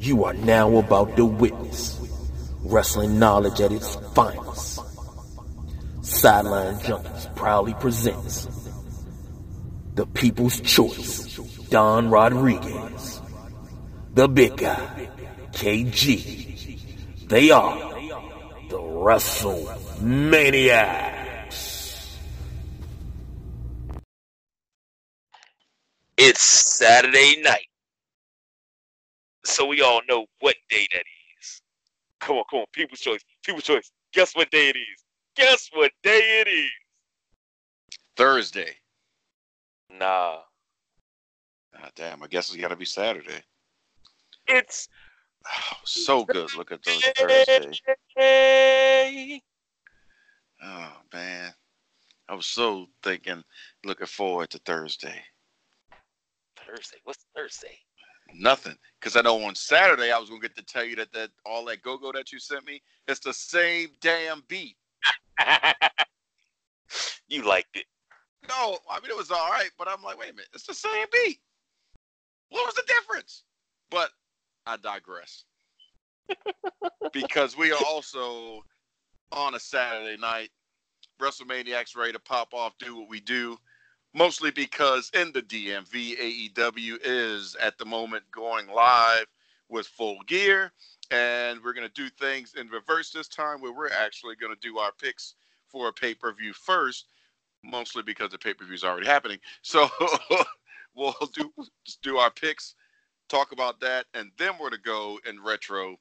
You are now about to witness wrestling knowledge at its finest. Sideline Junkies proudly presents the People's Choice, Don Rodriguez, the Big Guy, KG. They are the Wrestle Maniacs. It's Saturday night. So we all know what day that is. Come on, come on. People's choice. People's choice. Guess what day it is? Guess what day it is? Thursday. Nah. Ah, damn, I guess it's got to be Saturday. It's Oh, so good. Look at those Thursday. Thursday. Oh man, I was so thinking, looking forward to Thursday. Thursday. What's Thursday? Nothing, because I know on Saturday I was gonna get to tell you that that all that go go that you sent me, it's the same damn beat. you liked it. No, I mean it was all right, but I'm like, wait a minute, it's the same beat. What was the difference? But I digress. because we are also on a Saturday night. WrestleManiacs ready to pop off, do what we do. Mostly because in the DMV, AEW is at the moment going live with full gear. And we're going to do things in reverse this time where we're actually going to do our picks for a pay per view first, mostly because the pay per view is already happening. So we'll do, do our picks, talk about that, and then we're going to go in retro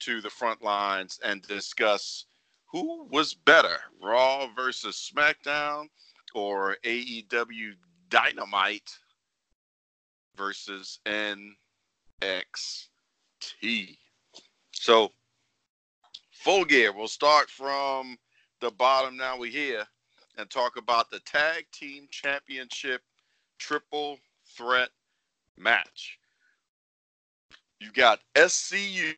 to the front lines and discuss who was better, Raw versus SmackDown or AEW Dynamite versus NXT. So, full gear. We'll start from the bottom now we're here and talk about the Tag Team Championship Triple Threat match. You got SCU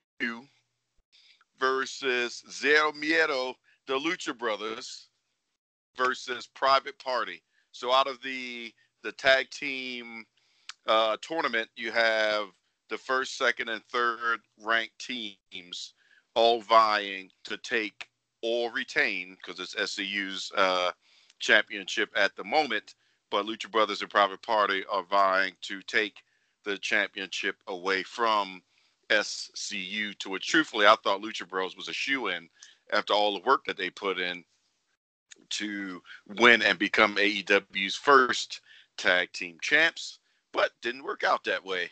versus Cero Miedo, the Lucha Brothers versus Private Party. So out of the the tag team uh, tournament, you have the first, second, and third ranked teams all vying to take or retain because it's SCU's uh, championship at the moment. But Lucha Brothers and Private Party are vying to take the championship away from SCU. To which, truthfully, I thought Lucha Bros was a shoe in after all the work that they put in to win and become AEW's first tag team champs, but didn't work out that way.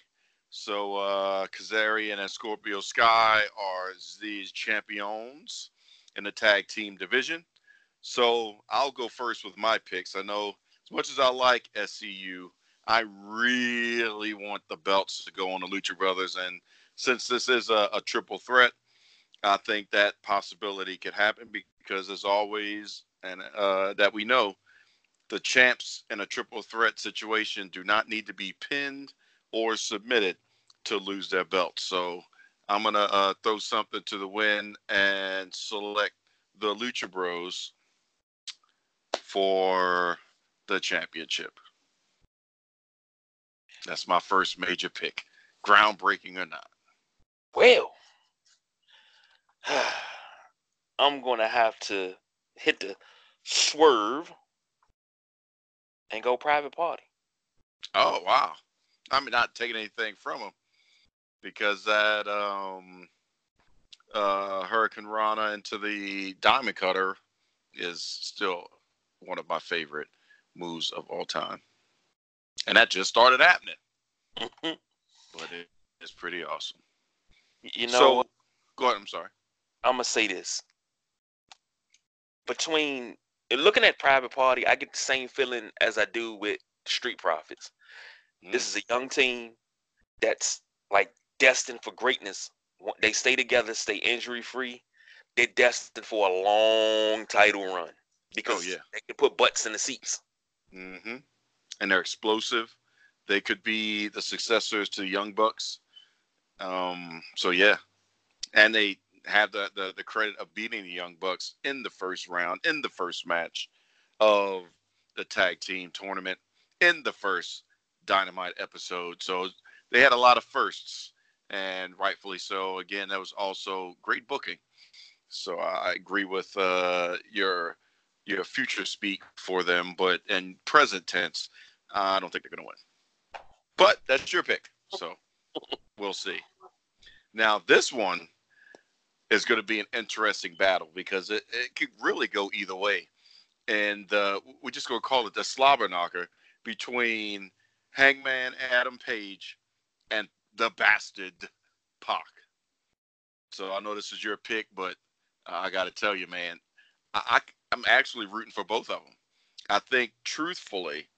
So uh Kazarian and Scorpio Sky are these champions in the tag team division. So I'll go first with my picks. I know as much as I like SCU, I really want the belts to go on the Lucha Brothers. And since this is a, a triple threat, I think that possibility could happen because as always, and uh, that we know, the champs in a triple threat situation do not need to be pinned or submitted to lose their belt. So I'm gonna uh, throw something to the wind and select the Lucha Bros for the championship. That's my first major pick, groundbreaking or not. Well, I'm gonna have to hit the swerve and go private party. Oh wow! I mean, not taking anything from them because that um, uh, Hurricanrana into the Diamond Cutter is still one of my favorite moves of all time, and that just started happening. but it, it's pretty awesome. You know, so, go ahead. I'm sorry. I'm gonna say this. Between looking at Private Party, I get the same feeling as I do with Street Profits. This is a young team that's like destined for greatness. They stay together, stay injury free. They're destined for a long title run because yeah. they can put butts in the seats. Mm-hmm. And they're explosive. They could be the successors to the Young Bucks. Um, so yeah, and they have the, the the credit of beating the Young Bucks in the first round, in the first match of the tag team tournament, in the first Dynamite episode. So they had a lot of firsts and rightfully so. Again, that was also great booking. So I agree with uh, your your future speak for them, but in present tense, I don't think they're going to win. But that's your pick, so we'll see. Now this one is going to be an interesting battle because it, it could really go either way, and uh, we're just going to call it the slobber knocker between Hangman Adam Page and the bastard Pac. So I know this is your pick, but I got to tell you, man, I, I I'm actually rooting for both of them. I think, truthfully,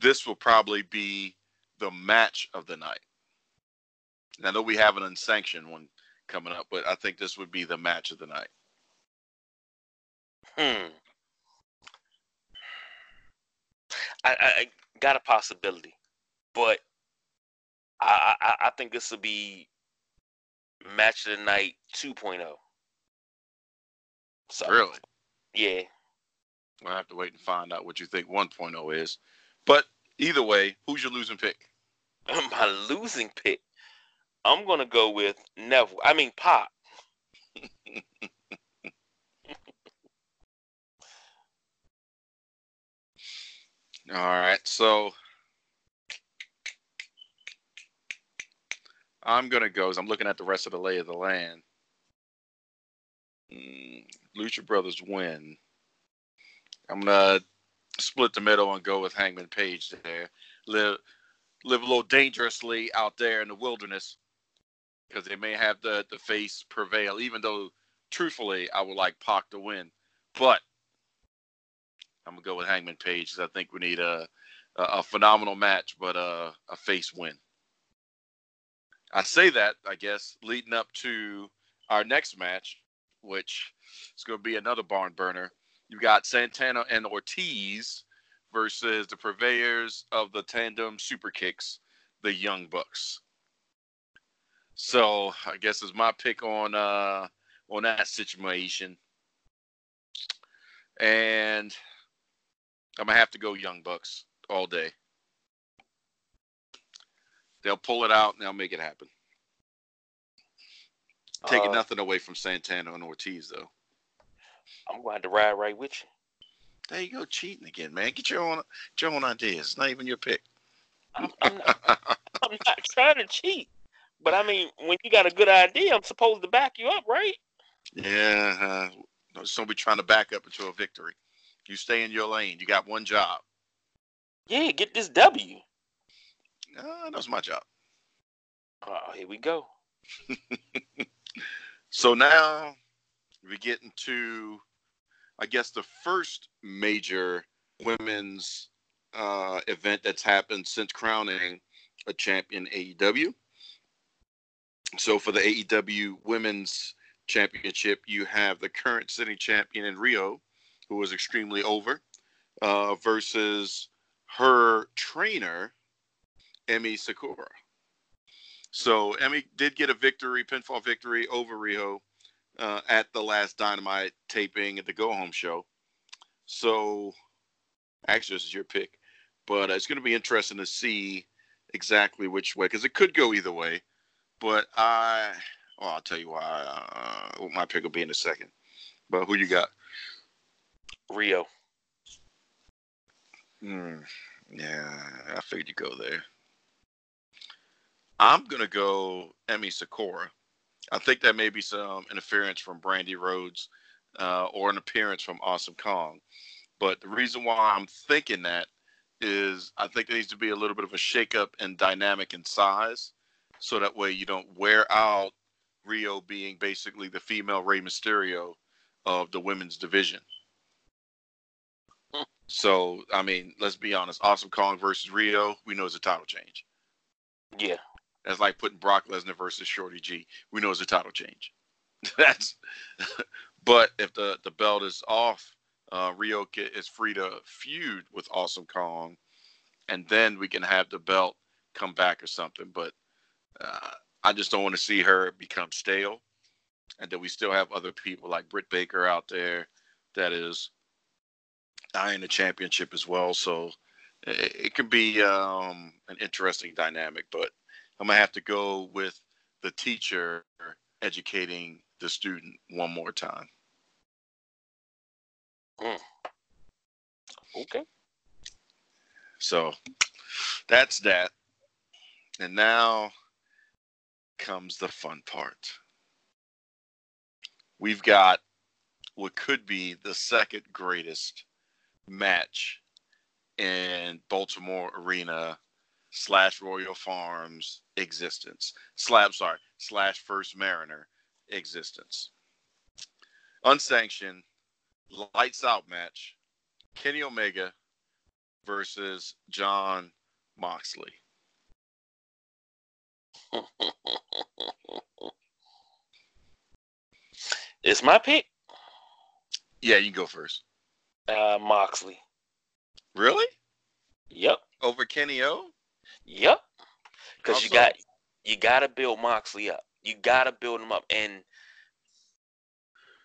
this will probably be the match of the night. And I know we have an unsanctioned one coming up, but I think this would be the match of the night. Hmm. I, I got a possibility, but I, I, I think this will be match of the night 2.0. So, really? Yeah. We'll have to wait and find out what you think 1.0 is. But either way, who's your losing pick? My losing pick. I'm gonna go with Neville. I mean Pac. All right, so I'm gonna go. I'm looking at the rest of the lay of the land. Mm, Lucha Brothers win. I'm gonna split the middle and go with Hangman Page there. Live live a little dangerously out there in the wilderness because they may have the the face prevail. Even though, truthfully, I would like Pac to win, but I'm gonna go with Hangman Page because I think we need a a, a phenomenal match, but a a face win. I say that I guess leading up to our next match, which is going to be another barn burner. You've got Santana and Ortiz versus the purveyors of the tandem super kicks, the Young Bucks. So I guess it's my pick on uh on that situation. And I'm gonna have to go Young Bucks all day. They'll pull it out and they'll make it happen. Taking uh, nothing away from Santana and Ortiz, though. I'm going to ride right with you. There you go, cheating again, man. Get your own, your own ideas. It's not even your pick. I'm, I'm, not, I'm not trying to cheat, but I mean, when you got a good idea, I'm supposed to back you up, right? Yeah, uh, don't be trying to back up into a victory. You stay in your lane. You got one job. Yeah, get this W. Uh, that's my job. Oh, here we go. so now we get into, I guess, the first major women's uh, event that's happened since crowning a champion AEW. So for the AEW Women's Championship, you have the current sitting champion in Riho, who was extremely over, uh, versus her trainer, Emmy Sakura. So Emmy did get a victory, pinfall victory over Riho uh, at the last Dynamite taping at the Go Home show. So actually, this is your pick, but it's going to be interesting to see exactly which way because it could go either way. But I, well, I'll tell you why. Uh, my pick will be in a second. But who you got? Riho. Hmm. Yeah, I figured you'd go there. I'm gonna go Emmy Sakura. I think that may be some interference from Brandi Rhodes uh, or an appearance from Awesome Kong. But the reason why I'm thinking that is I think there needs to be a little bit of a shakeup in dynamic and size, so that way you don't wear out Riho being basically the female Rey Mysterio of the women's division. So I mean, let's be honest. Awesome Kong versus Riho, we know it's a title change. Yeah, that's like putting Brock Lesnar versus Shorty G. We know it's a title change. That's. but if the the belt is off, uh, Riho is free to feud with Awesome Kong, and then we can have the belt come back or something. But uh, I just don't want to see her become stale, and that we still have other people like Britt Baker out there that is eyeing the championship as well. So it, it can be um, an interesting dynamic, but I'm gonna have to go with the teacher educating the student one more time. Okay. So that's that. And now comes the fun part. We've got what could be the second greatest match in Baltimore Arena slash Royal Farms existence. Slab, sorry, slash First Mariner existence. Unsanctioned, lights out match. Kenny Omega versus Jon Moxley. It's my pick. Yeah, you go first. Uh, Moxley. Really? Yep. Over Kenny O? Yep. Because you got you got to build Moxley up. You got to build him up, and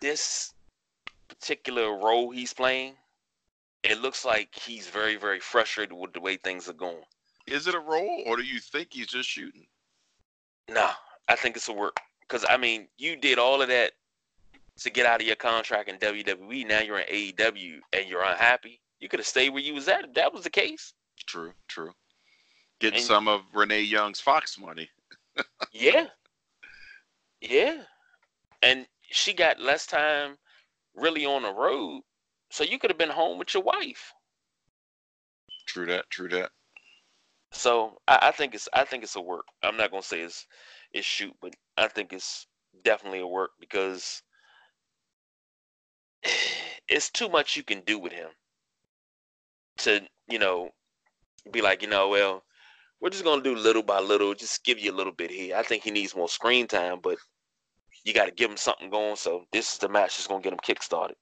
this particular role he's playing, it looks like he's very, very frustrated with the way things are going. Is it a role or do you think he's just shooting? Nah, I think it's a work. Because I mean, you did all of that to get out of your contract in WWE. Now you're in AEW and you're unhappy. You could have stayed where you was at if that was the case. True, true. Get And- some of Renee Young's Fox money. Yeah. Yeah. And she got less time really on the road. So you could have been home with your wife. True that, true that. So I, I think it's I think it's a work. I'm not gonna say it's it's shoot, but I think it's definitely a work because it's too much you can do with him to, you know, be like, you know, well, we're just gonna do little by little, just give you a little bit here. I think he needs more screen time, but you got to give him something going. So this is the match that's gonna get him kick started.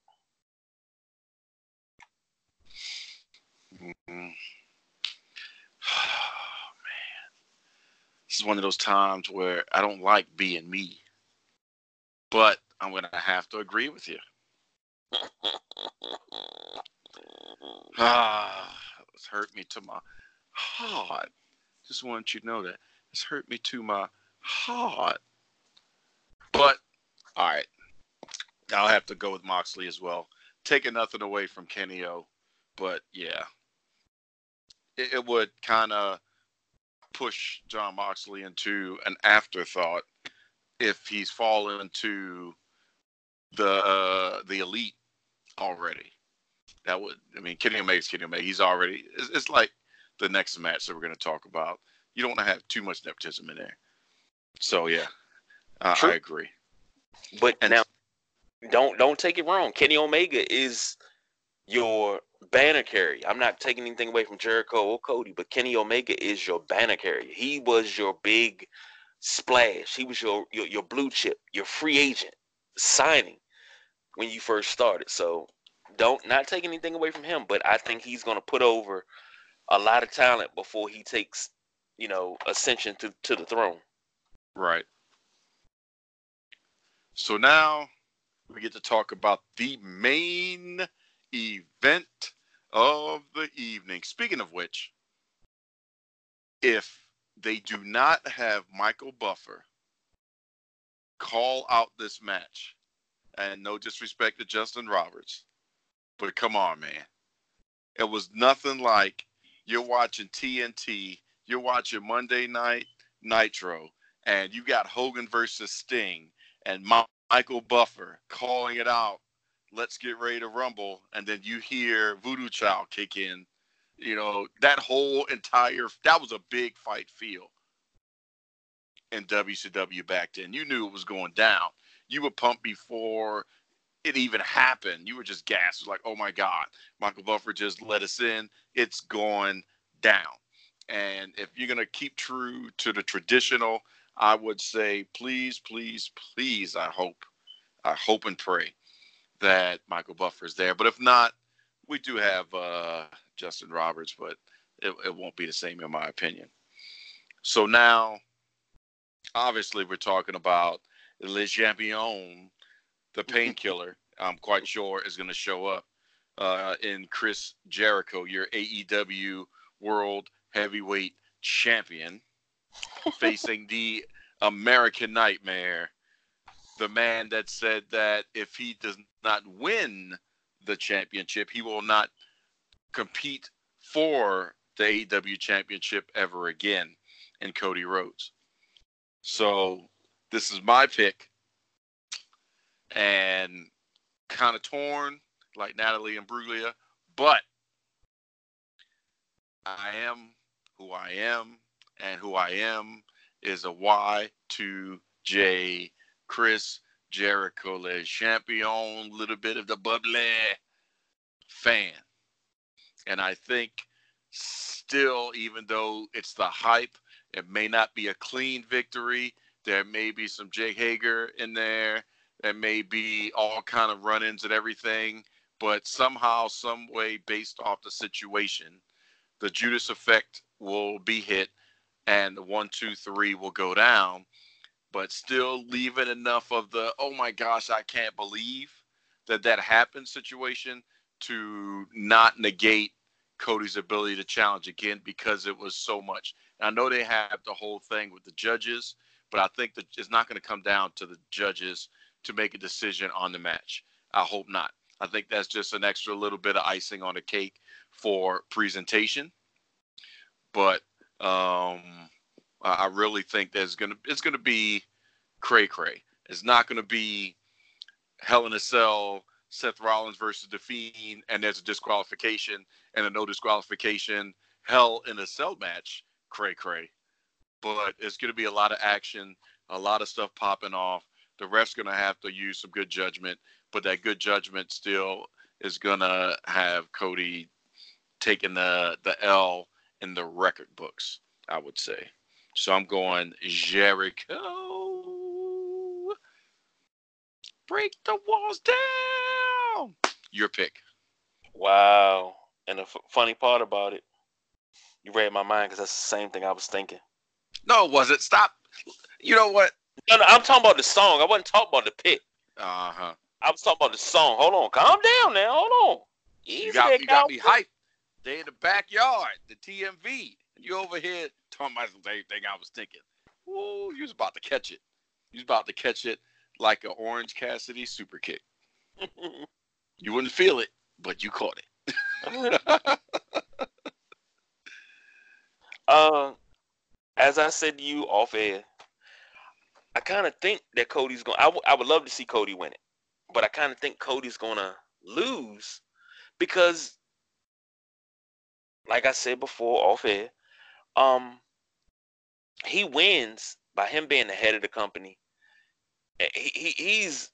Mm. man. This is one of those times where I don't like being me. But I'm gonna have to agree with you. Ah, it's hurt me to my heart. Just want you to know that. It's hurt me to my heart. But all right. I'll have to go with Moxley as well. Taking nothing away from Kenny O. But yeah. It, it would kind of push Jon Moxley into an afterthought if he's fallen to the uh, the elite already. That would, I mean, Kenny Omega's Kenny Omega. He's already. It's, it's like the next match that we're going to talk about. You don't want to have too much nepotism in there. So yeah, uh, I agree. But And- now, don't don't take it wrong. Kenny Omega is your banner carry. I'm not taking anything away from Jericho or Cody, but Kenny Omega is your banner carry. He was your big splash. He was your your, your blue chip, your free agent signing when you first started. So don't not take anything away from him, but I think he's going to put over a lot of talent before he takes, you know, ascension to to the throne. Right. So now we get to talk about the main event of the evening. Speaking of which, if they do not have Michael Buffer call out this match, and no disrespect to Justin Roberts, but come on, man. It was nothing like you're watching TNT, you're watching Monday Night Nitro, and you got Hogan versus Sting and Michael Buffer calling it out. Let's get ready to rumble, and then you hear Voodoo Child kick in. You know that whole entire that was a big fight feel in WCW back then. You knew it was going down. You were pumped before it even happened. You were just gasped, like, "Oh my God, Michael Buffer just let us in. It's going down." And if you're gonna keep true to the traditional, I would say, please, please, please, I hope, I hope and pray that Michael Buffer is there. But if not, we do have uh, Justin Roberts, but it, it won't be the same in my opinion. So now, obviously, we're talking about Le Champion, the painkiller. I'm quite sure is going to show up uh, in Chris Jericho, your AEW World Heavyweight Champion. facing the American Nightmare, the man that said that if he does not win the championship, he will not compete for the AEW championship ever again in Cody Rhodes. So this is my pick. And kind of torn like Natalie Imbruglia, but I am who I am, and who I am is a Y2J Chris Jericho Le Champion, little bit of the bubbly fan. And I think still, even though it's the hype, it may not be a clean victory. There may be some Jake Hager in there. There may be all kind of run-ins and everything. But somehow, some way, based off the situation, the Judas effect will be hit, and the one, two, three will go down. But still leaving enough of the oh my gosh, I can't believe that that happened situation to not negate Cody's ability to challenge again because it was so much. And I know they have the whole thing with the judges, but I think that it's not going to come down to the judges to make a decision on the match. I hope not. I think that's just an extra little bit of icing on the cake for presentation. But um, I really think there's gonna it's gonna be cray cray. It's not gonna be Hell in a Cell, Seth Rollins versus The Fiend, and there's a disqualification and a no disqualification Hell in a Cell match, cray cray. But it's gonna be a lot of action, a lot of stuff popping off. The ref's gonna have to use some good judgment, but that good judgment still is gonna have Cody taking the the L in the record books. I would say. So I'm going Jericho. Break the walls down. Your pick. Wow. And the f- funny part about it, you read my mind because that's the same thing I was thinking. No, was it? Stop. You know what? No, no, I'm talking about the song. I wasn't talking about the pick. Uh huh. I was talking about the song. Hold on. Calm down now. Hold on. Easy You got, there, you got me hyped. They in the backyard, the DMV. And you over here talking about the same thing I was thinking. Ooh, you was about to catch it. You was about to catch it like an Orange Cassidy super kick. You wouldn't feel it, but you caught it. Uh, as I said to you off air, I kind of think that Cody's going. I, w- I would love to see Cody win it, but I kind of think Cody's gonna lose because, like I said before off air, um, he wins by him being the head of the company. Eh, He, he he's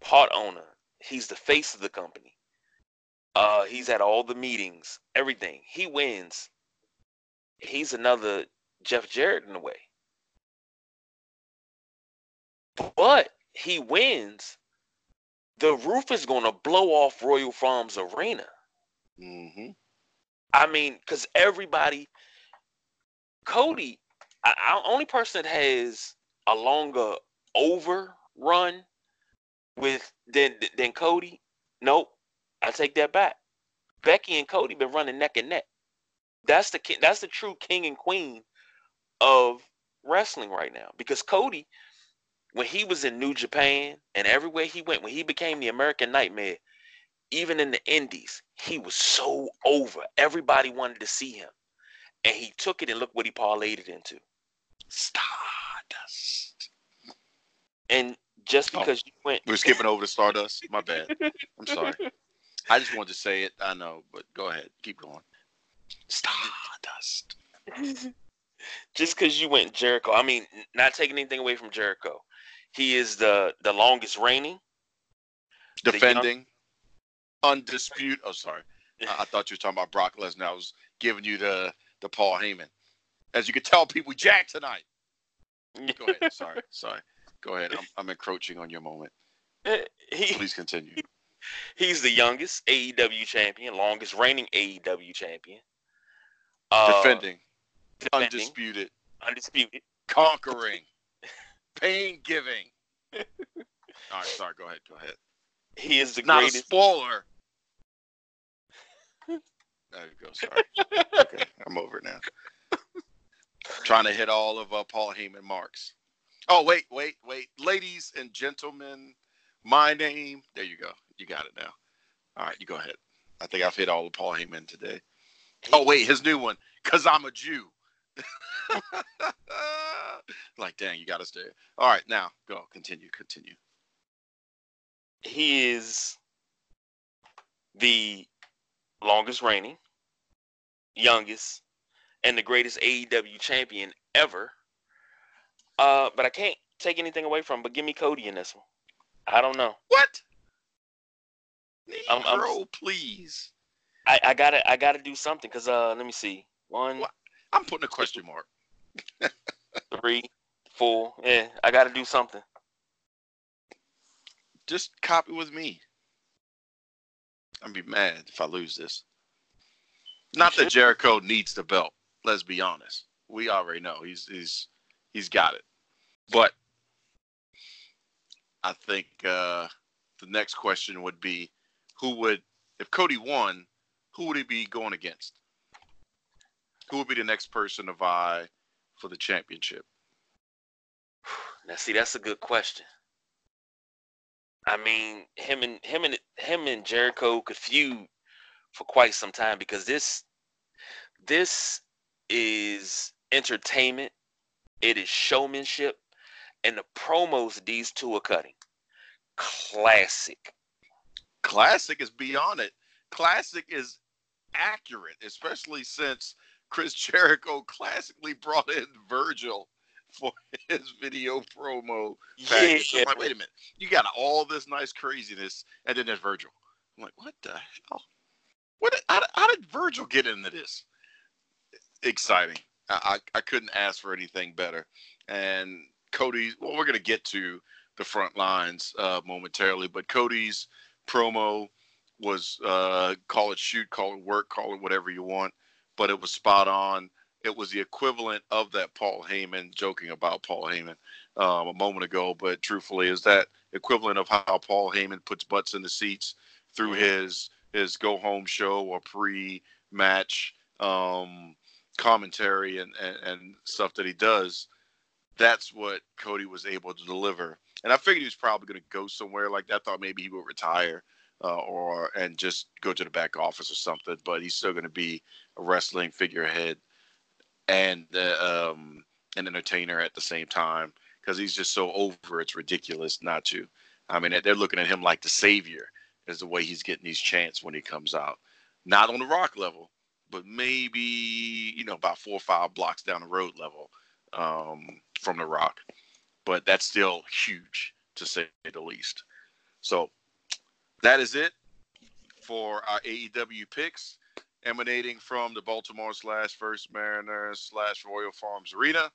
part owner. He's the face of the company. Uh, he's at all the meetings, everything. He wins he's another Jeff Jarrett in a way. But he wins, the roof is going to blow off Royal Farms Arena. mm-hmm. I mean, because everybody, Cody, I, I, only person that has a longer overrun with than than Cody. Nope, I take that back. Becky and Cody been running neck and neck. That's the that's the true king and queen of wrestling right now. Because Cody, when he was in New Japan and everywhere he went, when he became the American Nightmare, even in the Indies, he was so over. Everybody wanted to see him, and he took it and look what he parlayed it into. Stardust. And just Oh. because you went, We're skipping over to Stardust. My bad. I'm sorry. I just wanted to say it. I know, but go ahead. Keep going. Stardust. just because you went Jericho, I mean, not taking anything away from Jericho, he is the the longest reigning. The young- Defending. Undisputed. Oh, sorry. I, I thought you were talking about Brock Lesnar. I was giving you the, the Paul Heyman. As you can tell, people jack tonight. Go ahead. Sorry. Sorry. Go ahead. I'm, I'm encroaching on your moment. he, Please continue. he's the youngest AEW champion, longest reigning AEW champion. Uh, Defending. defending, Undisputed. undisputed. Conquering. Pain giving. All right. Sorry. Go ahead. Go ahead. He is the Not a spoiler. There you go. Sorry. Okay. I'm over now. Trying to hit all of uh, Paul Heyman marks. Oh wait, wait, wait, ladies and gentlemen, my name. There you go. You got it now. All right, you go ahead. I think I've hit all of Paul Heyman today. Oh wait, his new one, cause I'm a Jew. like, dang, you got to stay. All right, now go. Continue. Continue. He is the longest reigning, youngest, and the greatest AEW champion ever. Uh, but I can't take anything away from. Him, but give me Cody in this one. I don't know. What? I'm- I'm- Negro, please. I, I gotta I gotta do something because uh let me see one? I'm putting a question mark. three four yeah I gotta do something. Just copy with me. I'd be mad if I lose this. Not that. Jericho needs the belt. Let's be honest. We already know he's he's he's got it. But I think uh, the next question would be, who would if Cody won, who would he be going against? Who would be the next person to vie for the championship? Now see that's a good question. I mean him and him and him and Jericho could feud for quite some time because this this is entertainment. It is showmanship, and the promos these two are cutting, classic. classic is beyond it. Classic is accurate, especially since Chris Jericho classically brought in Virgil for his video promo package. Yeah, I'm like, wait a minute, you got all this nice craziness, and then there's Virgil. I'm like, what the hell? What? How, how did Virgil get into this? Exciting. I, I couldn't ask for anything better. And Cody, well, we're gonna get to the front lines uh, momentarily, but Cody's promo was uh, call it shoot, call it work, call it whatever you want, but it was spot on. It was the equivalent of that Paul Heyman joking about Paul Heyman um, a moment ago, but truthfully, is that equivalent of how Paul Heyman puts butts in the seats through his his go home show or pre match um, commentary and, and and stuff that he does. That's what Cody was able to deliver, and I figured he was probably going to go somewhere like that. I thought maybe he would retire uh, or and just go to the back office or something. But he's still going to be a wrestling figurehead and uh, um, an entertainer at the same time because he's just so over. It's ridiculous not to. I mean, they're looking at him like the savior is the way he's getting these chants when he comes out. Not on the Rock level, but maybe you know about four or five blocks down the road level um, from the Rock. But that's still huge to say the least. So that is it for our AEW picks emanating from the Baltimore slash First Mariners slash Royal Farms Arena.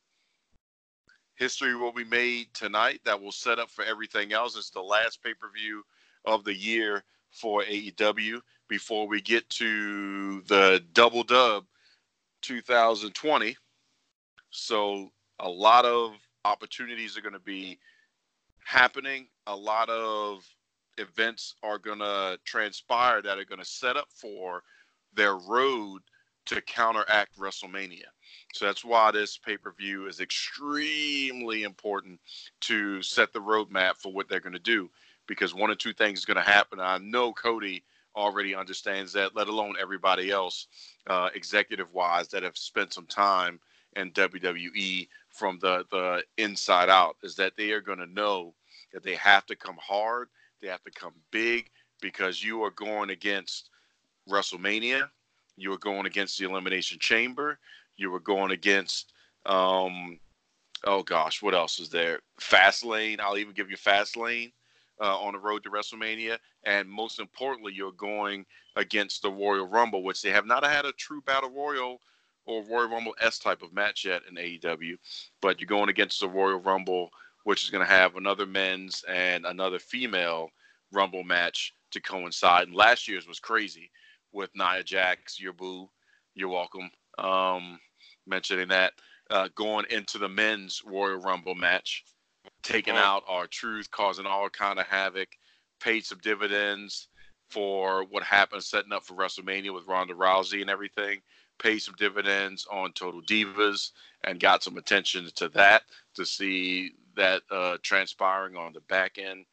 History will be made tonight that will set up for everything else. It's the last pay per view of the year for AEW before we get to the Double Dub 2020. So, a lot of opportunities are going to be happening. A lot of events are going to transpire that are going to set up for their road to counteract WrestleMania. So that's why this pay per view is extremely important to set the roadmap for what they're going to do. Because one or two things is going to happen. I know Cody already understands that, let alone everybody else, uh, executive wise, that have spent some time in WWE from the, the inside out, is that they are going to know that they have to come hard, they have to come big, because you are going against WrestleMania. You were going against the Elimination Chamber. You were going against, um, oh gosh, what else is there? Fastlane. I'll even give you Fastlane uh, on the road to WrestleMania. And most importantly, you're going against the Royal Rumble, which they have not had a true Battle Royal or Royal Rumble S type of match yet in AEW. But you're going against the Royal Rumble, which is going to have another men's and another female Rumble match to coincide. And last year's was crazy with Nia Jax, your boo, you're welcome. Um, mentioning that uh, going into the men's Royal Rumble match, taking Mhm. out R-Truth, causing all kind of havoc, paid some dividends for what happened setting up for WrestleMania with Ronda Rousey and everything. paid some dividends on Total Divas and got some attention to that to see that uh, transpiring on the back end.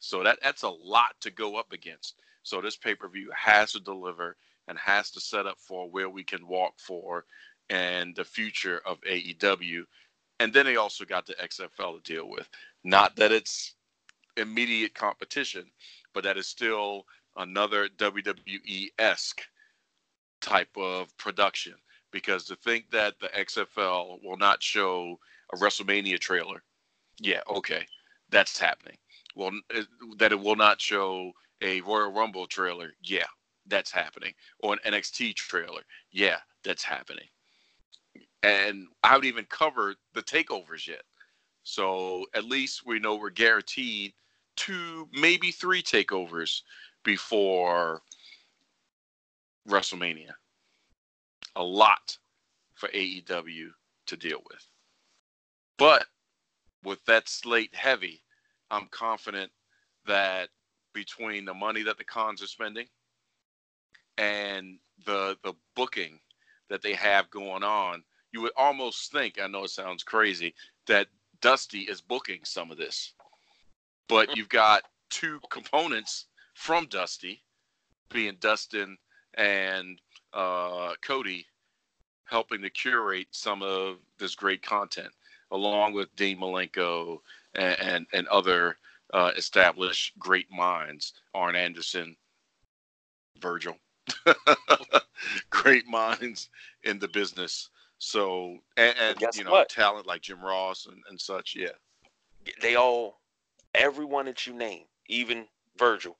So that that's a lot to go up against. So this pay per view has to deliver and has to set up for where we can walk for and the future of AEW. And then they also got the XFL to deal with. Not that it's immediate competition, but that is still another WWE esque type of production. Because to think that the XFL will not show a WrestleMania trailer, yeah, okay, that's happening. Well, that it will not show a Royal Rumble trailer, yeah, that's happening. Or an NXT trailer, yeah, that's happening. And I haven't even covered the takeovers yet. So at least we know we're guaranteed two, maybe three takeovers before WrestleMania. A lot for AEW to deal with. But with that slate heavy, I'm confident that between the money that the Khans are spending and the the booking that they have going on, you would almost think, I know it sounds crazy, that Dusty is booking some of this. But you've got two components from Dusty, being Dustin and uh, Cody, helping to curate some of this great content, along with Dean Malenko and, and, and other uh, established great minds, Arn Anderson, Virgil, great minds in the business. So and, and you know what? talent like Jim Ross and, and such, yeah. They all, everyone that you name, even Virgil,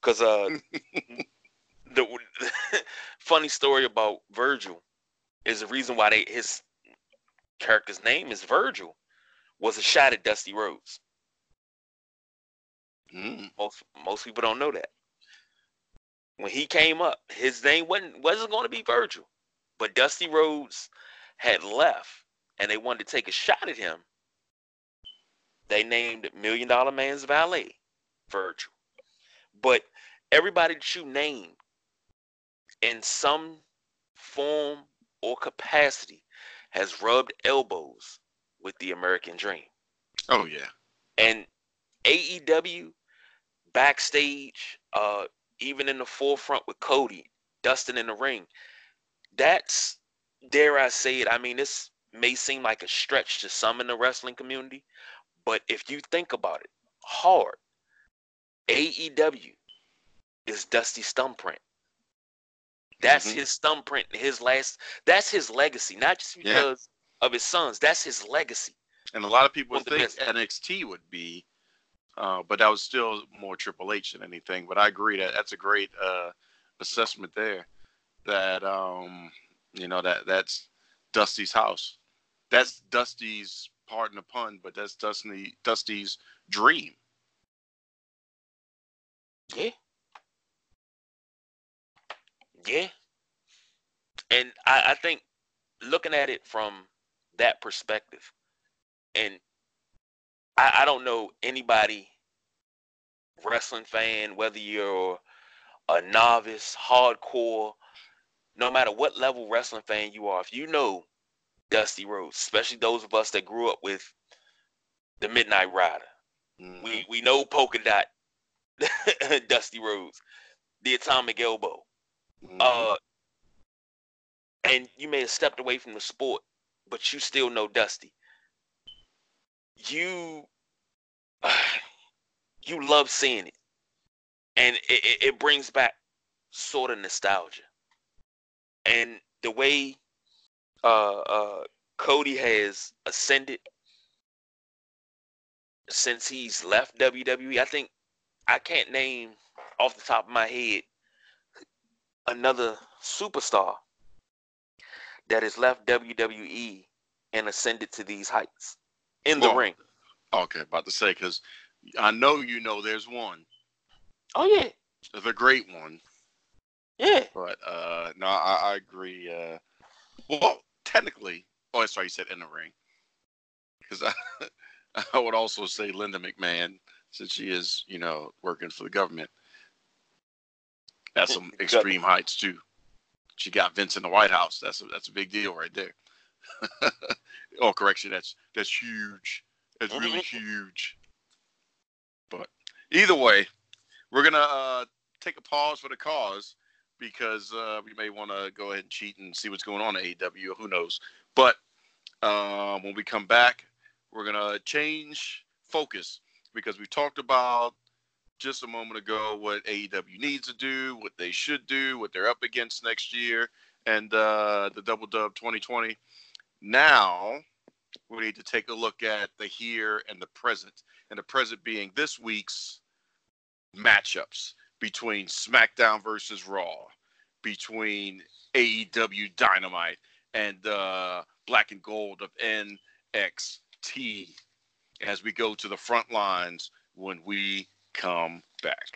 because uh, the funny story about Virgil is the reason why they his character's name is Virgil was a shot at Dusty Rhodes. Mm. Most most people don't know that. When he came up, his name wasn't wasn't going to be Virgil, but Dusty Rhodes had left, and they wanted to take a shot at him. They named Million Dollar Man's valet Virgil, but everybody that you name in some form or capacity has rubbed elbows with the American dream. Oh yeah. And AEW backstage, uh, even in the forefront with Cody, Dustin in the ring, that's dare I say it, I mean this may seem like a stretch to some in the wrestling community, but if you think about it hard, AEW is Dusty's thumbprint. That's mm-hmm. his thumbprint, his last. That's his legacy, not just because yeah. of his sons. That's his legacy. And a lot of people think NXT would be, uh, but that was still more Triple H than anything. But I agree that that's a great uh, assessment there. That um, you know that that's Dusty's house. That's Dusty's pardon the pun, but that's Dusty Dusty's dream. Yeah. Yeah. And I, I think looking at it from that perspective, and I, I don't know anybody wrestling fan, whether you're a novice, hardcore, no matter what level wrestling fan you are, if you know Dusty Rhodes, especially those of us that grew up with the Midnight Rider, mm-hmm. we we know Polka Dot, Dusty Rhodes, the Atomic Elbow, Mm-hmm. Uh, and you may have stepped away from the sport, but you still know Dusty. You, uh, you love seeing it, and it, it brings back sort of nostalgia. And the way uh, uh, Cody has ascended since he's left WWE, I think I can't name off the top of my head another superstar that has left WWE and ascended to these heights in the well, ring. Okay, about to say because I know you know there's one. Oh yeah, the great one. Yeah, but uh, no, I, I agree. Uh, well, technically, oh, sorry, you said in the ring because I, I would also say Linda McMahon since she is, you know, working for the government at some extreme heights too. She got Vince in the White House. That's a, that's a big deal right there. oh, correction. That's that's huge. That's really Mhm. huge. But either way, we're gonna uh, take a pause for the cause because uh, we may want to go ahead and cheat and see what's going on at AEW. Who knows? But um, when we come back, we're gonna change focus because we talked about just a moment ago what AEW needs to do, what they should do, what they're up against next year, and uh, the Double Dub 2020. Now we need to take a look at the here and the present, and the present being this week's matchups between SmackDown versus Raw, between AEW Dynamite and uh, Black and Gold of NXT as we go to the front lines when we come back.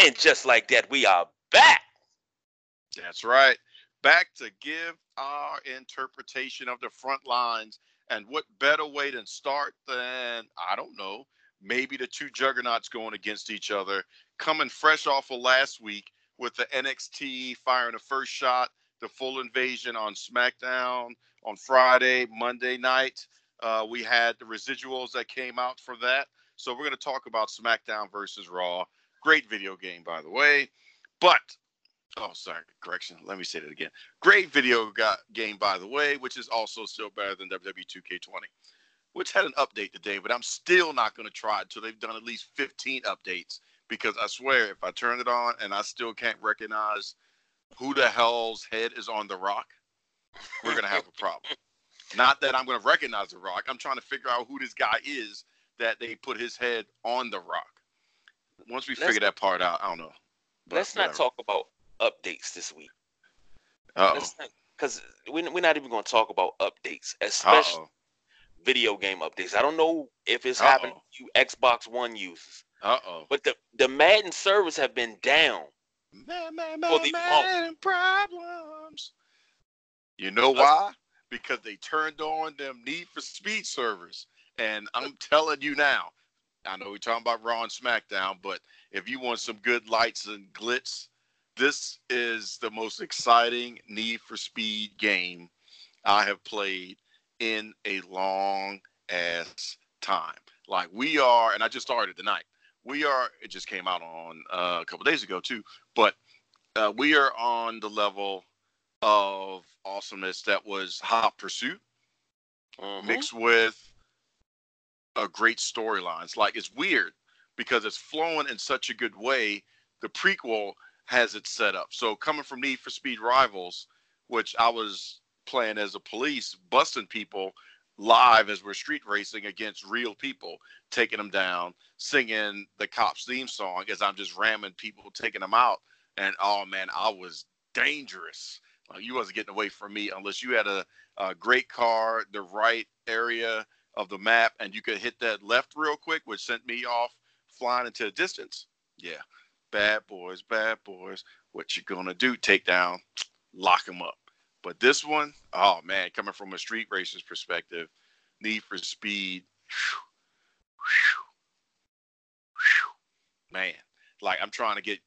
And just like that, we are back. That's right. Back to give our interpretation of the front lines. And what better way to start than, I don't know, maybe the two juggernauts going against each other, coming fresh off of last week with the NXT firing the first shot, the full invasion on SmackDown on Friday, Monday night. Uh, we had the residuals that came out for that. So we're going to talk about SmackDown versus Raw. Great video game, by the way. But Oh, sorry. Correction. Let me say that again. Great video got, game, by the way, which is also still better than WWE 2K20, which had an update today, but I'm still not going to try it until they've done at least 15 updates because I swear if I turn it on and I still can't recognize who the hell's head is on the rock, we're going to have a problem. Not that I'm going to recognize the rock. I'm trying to figure out who this guy is that they put his head on the rock. Once we Let's- figure that part out, I don't know. Let's not whatever. talk about updates this week. Because we're, we're not even going to talk about updates, especially Uh-oh. video game updates. I don't know if it's happened Uh-oh. to you Xbox One users, Uh-oh. but the, the Madden servers have been down. Man, man, For man, the man, problems. You know why? Because they turned on them Need for Speed servers. And I'm telling you now, I know we're talking about Raw and SmackDown, but if you want some good lights and glitz, this is the most exciting Need for Speed game I have played in a long ass time. Like we are, and I just started tonight. We are. It just came out on uh, a couple days ago too, but uh, we are on the level of awesomeness that was Hot Pursuit Mhm. mixed with a great storylines. Like it's weird because it's flowing in such a good way. The prequel has it set up. So coming from Need for Speed Rivals, which I was playing as a police, busting people live as we're street racing against real people, taking them down, singing the cops theme song as I'm just ramming people, taking them out. And oh man, I was dangerous. Like, you wasn't getting away from me unless you had a, a great car, the right area of the map, and you could hit that left real quick, which sent me off flying into the distance. Yeah, bad boys, bad boys. What you gonna do? Take down, lock them up. But this one, oh man, coming from a street racer's perspective, Need for Speed, whew, whew, whew. man, like I'm trying to get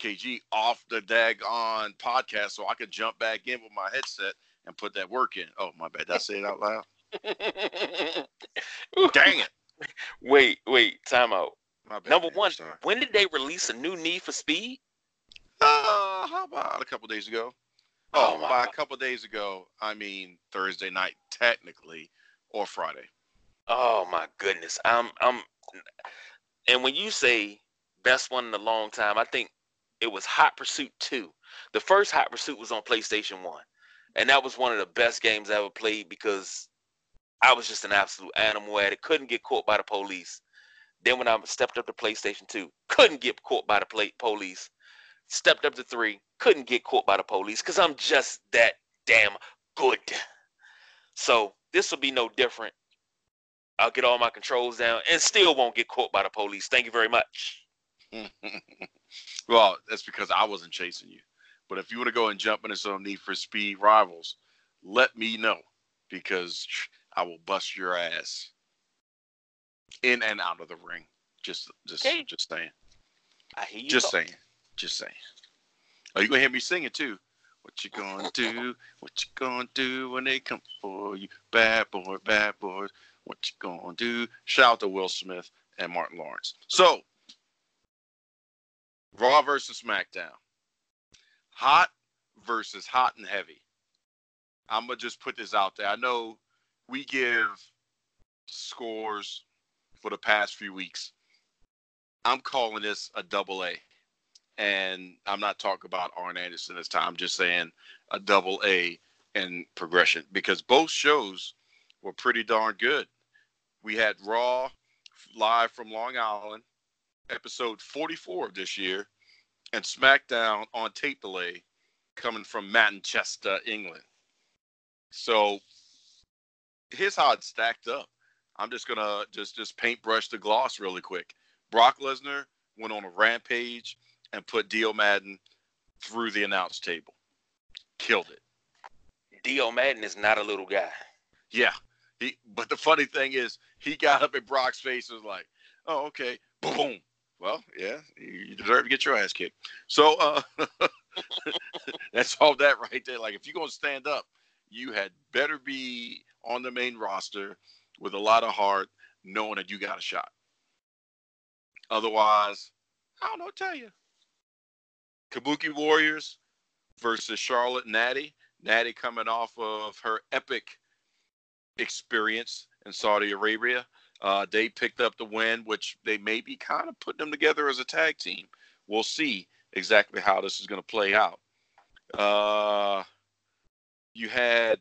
KG off the daggone podcast so I could jump back in with my headset and put that work in. Oh my bad, did I say it out loud? Dang it! Wait, wait, time out. Bad, Number one, when did they release a new Need for Speed? Uh, how about a couple days ago? Oh, Oh, by a couple days ago, I mean Thursday night, technically, or Friday. Oh my goodness. I'm I'm and when you say best one in a long time, I think it was Hot Pursuit 2. The first Hot Pursuit was on PlayStation 1. And that was one of the best games I ever played because I was just an absolute animal at it. Couldn't get caught by the police. Then when I stepped up to PlayStation 2, couldn't get caught by the play- police. Stepped up to 3, couldn't get caught by the police because I'm just that damn good. So this will be no different. I'll get all my controls down and still won't get caught by the police. Thank you very much. well, that's because I wasn't chasing you. But if you want to go and jump into some Need for Speed rivals, let me know because I will bust your ass in and out of the ring. Just, just, Okay. just saying. I hear you. Just talk. saying. Just saying. Oh, you gonna hear me singing too? What you gonna do? What you gonna do when they come for you? Bad boy, bad boy. What you gonna do? Shout out to Will Smith and Martin Lawrence. So, Raw versus SmackDown. Hot versus hot and heavy. I'm gonna just put this out there. I know we give scores for the past few weeks. I'm calling this a double A. And I'm not talking about Arn Anderson this time. I'm just saying a double A in progression because both shows were pretty darn good. We had Raw live from Long Island, episode 44 of this year, and SmackDown on tape delay coming from Manchester, England. So here's how it stacked up. I'm just gonna just just paintbrush the gloss really quick. Brock Lesnar went on a rampage and put Dio Maddin through the announce table. Killed it. Dio Maddin is not a little guy. Yeah. He, but the funny thing is, he got up in Brock's face and was like, "Oh, okay, boom." Well, yeah, you you deserve to get your ass kicked. So uh, that's all that right there. Like, if you're gonna stand up, you had better be on the main roster with a lot of heart, knowing that you got a shot. Otherwise, I don't know tell you. Kabuki Warriors versus Charlotte Natty. Natty coming off of her epic experience in Saudi Arabia. Uh, they picked up the win, which they may be kind of putting them together as a tag team. We'll see exactly how this is going to play out. Uh, you had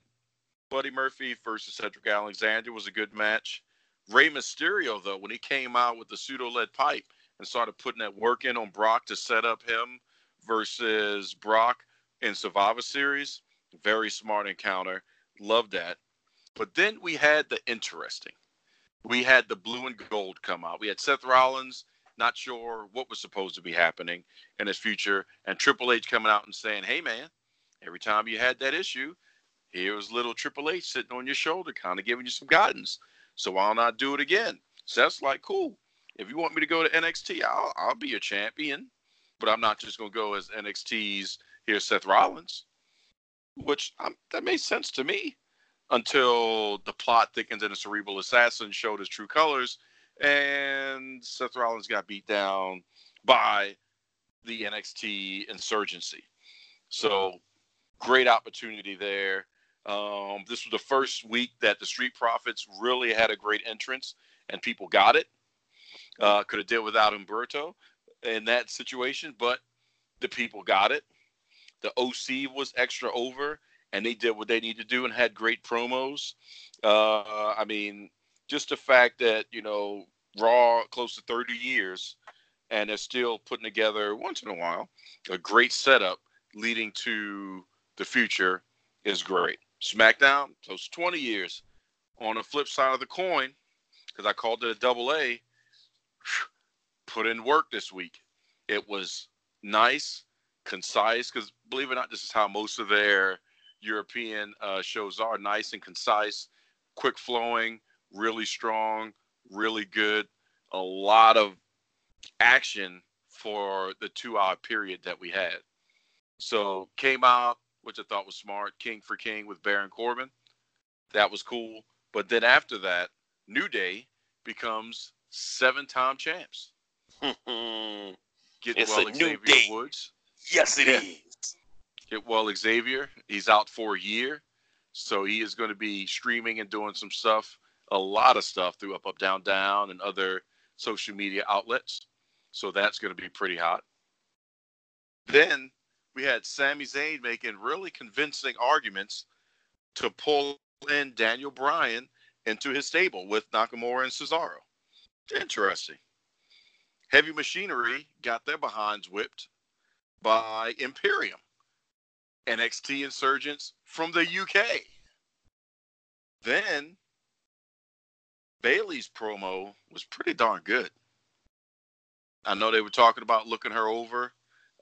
Buddy Murphy versus Cedric Alexander was a good match. Rey Mysterio, though, when he came out with the pseudo lead pipe and started putting that work in on Brock to set up him versus Brock in Survivor Series, very smart encounter. Love that. But then we had the interesting. We had the blue and gold come out. We had Seth Rollins, not sure what was supposed to be happening in his future, and Triple H coming out and saying, "Hey, man, every time you had that issue, here was little Triple H sitting on your shoulder, kind of giving you some guidance. So why not do it again?" Seth's like, "Cool. If you want me to go to NXT, I'll I'll be your champion, but I'm not just gonna go as NXT's here's Seth Rollins." Which um, that made sense to me until the plot thickens and the cerebral assassin showed his true colors and Seth Rollins got beat down by the NXT insurgency. So great opportunity there. Um, this was the first week that the Street Profits really had a great entrance and people got it. Uh, could have did without Umberto in that situation, but the people got it. The OC was extra over and they did what they need to do and had great promos. Uh, I mean, just the fact that you know Raw close to 30 years, and they're still putting together once in a while a great setup leading to the future is great. SmackDown close to 20 years. On the flip side of the coin, because I called it a double A, put in work this week. It was nice, concise. Because believe it or not, this is how most of their European uh, shows are nice and concise, quick flowing, really strong, really good. A lot of action for the two hour period that we had. So came out, which I thought was smart, King for King with Baron Corbin. That was cool. But then after that, New Day becomes seven time champs. Get It's well a new Xavier day. Woods. yes, it is. Yeah. Get well Xavier. He's out for a year. So he is going to be streaming and doing some stuff, a lot of stuff through Up Up Down Down and other social media outlets. So that's going to be pretty hot. Then we had Sami Zayn making really convincing arguments to pull in Daniel Bryan into his stable with Nakamura and Cesaro. Interesting. Heavy Machinery got their behinds whipped by Imperium. NXT insurgents from the UK. Then Bayley's promo was pretty darn good. I know they were talking about looking her over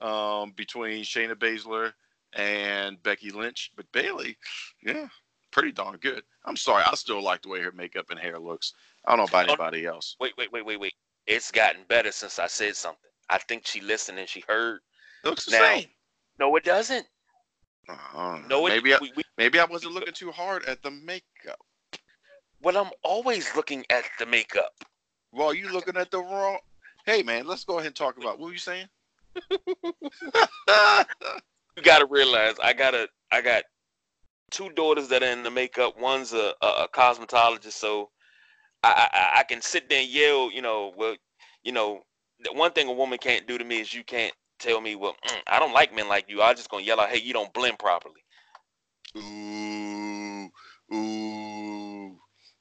um, between Shayna Baszler and Becky Lynch, but Bayley, yeah, pretty darn good. I'm sorry, I still like the way her makeup and hair looks. I don't know about Oh, anybody else. Wait, wait, wait, wait, wait. It's gotten better since I said something. I think she listened and she heard. It looks the Now, same. No, it doesn't. Uh. No, it, maybe I, we, we, maybe I wasn't looking too hard at the makeup. well, I'm always looking at the makeup. Well, you looking at the wrong. Hey man, let's go ahead and talk about what were you saying? You gotta realize I got a I got two daughters that are in the makeup. One's a, a, a cosmetologist, so I, I I can sit there and yell, you know, well, you know, the one thing a woman can't do to me is you can't tell me, well, mm, I don't like men like you. I'm just gonna yell out, hey, you don't blend properly. ooh, ooh.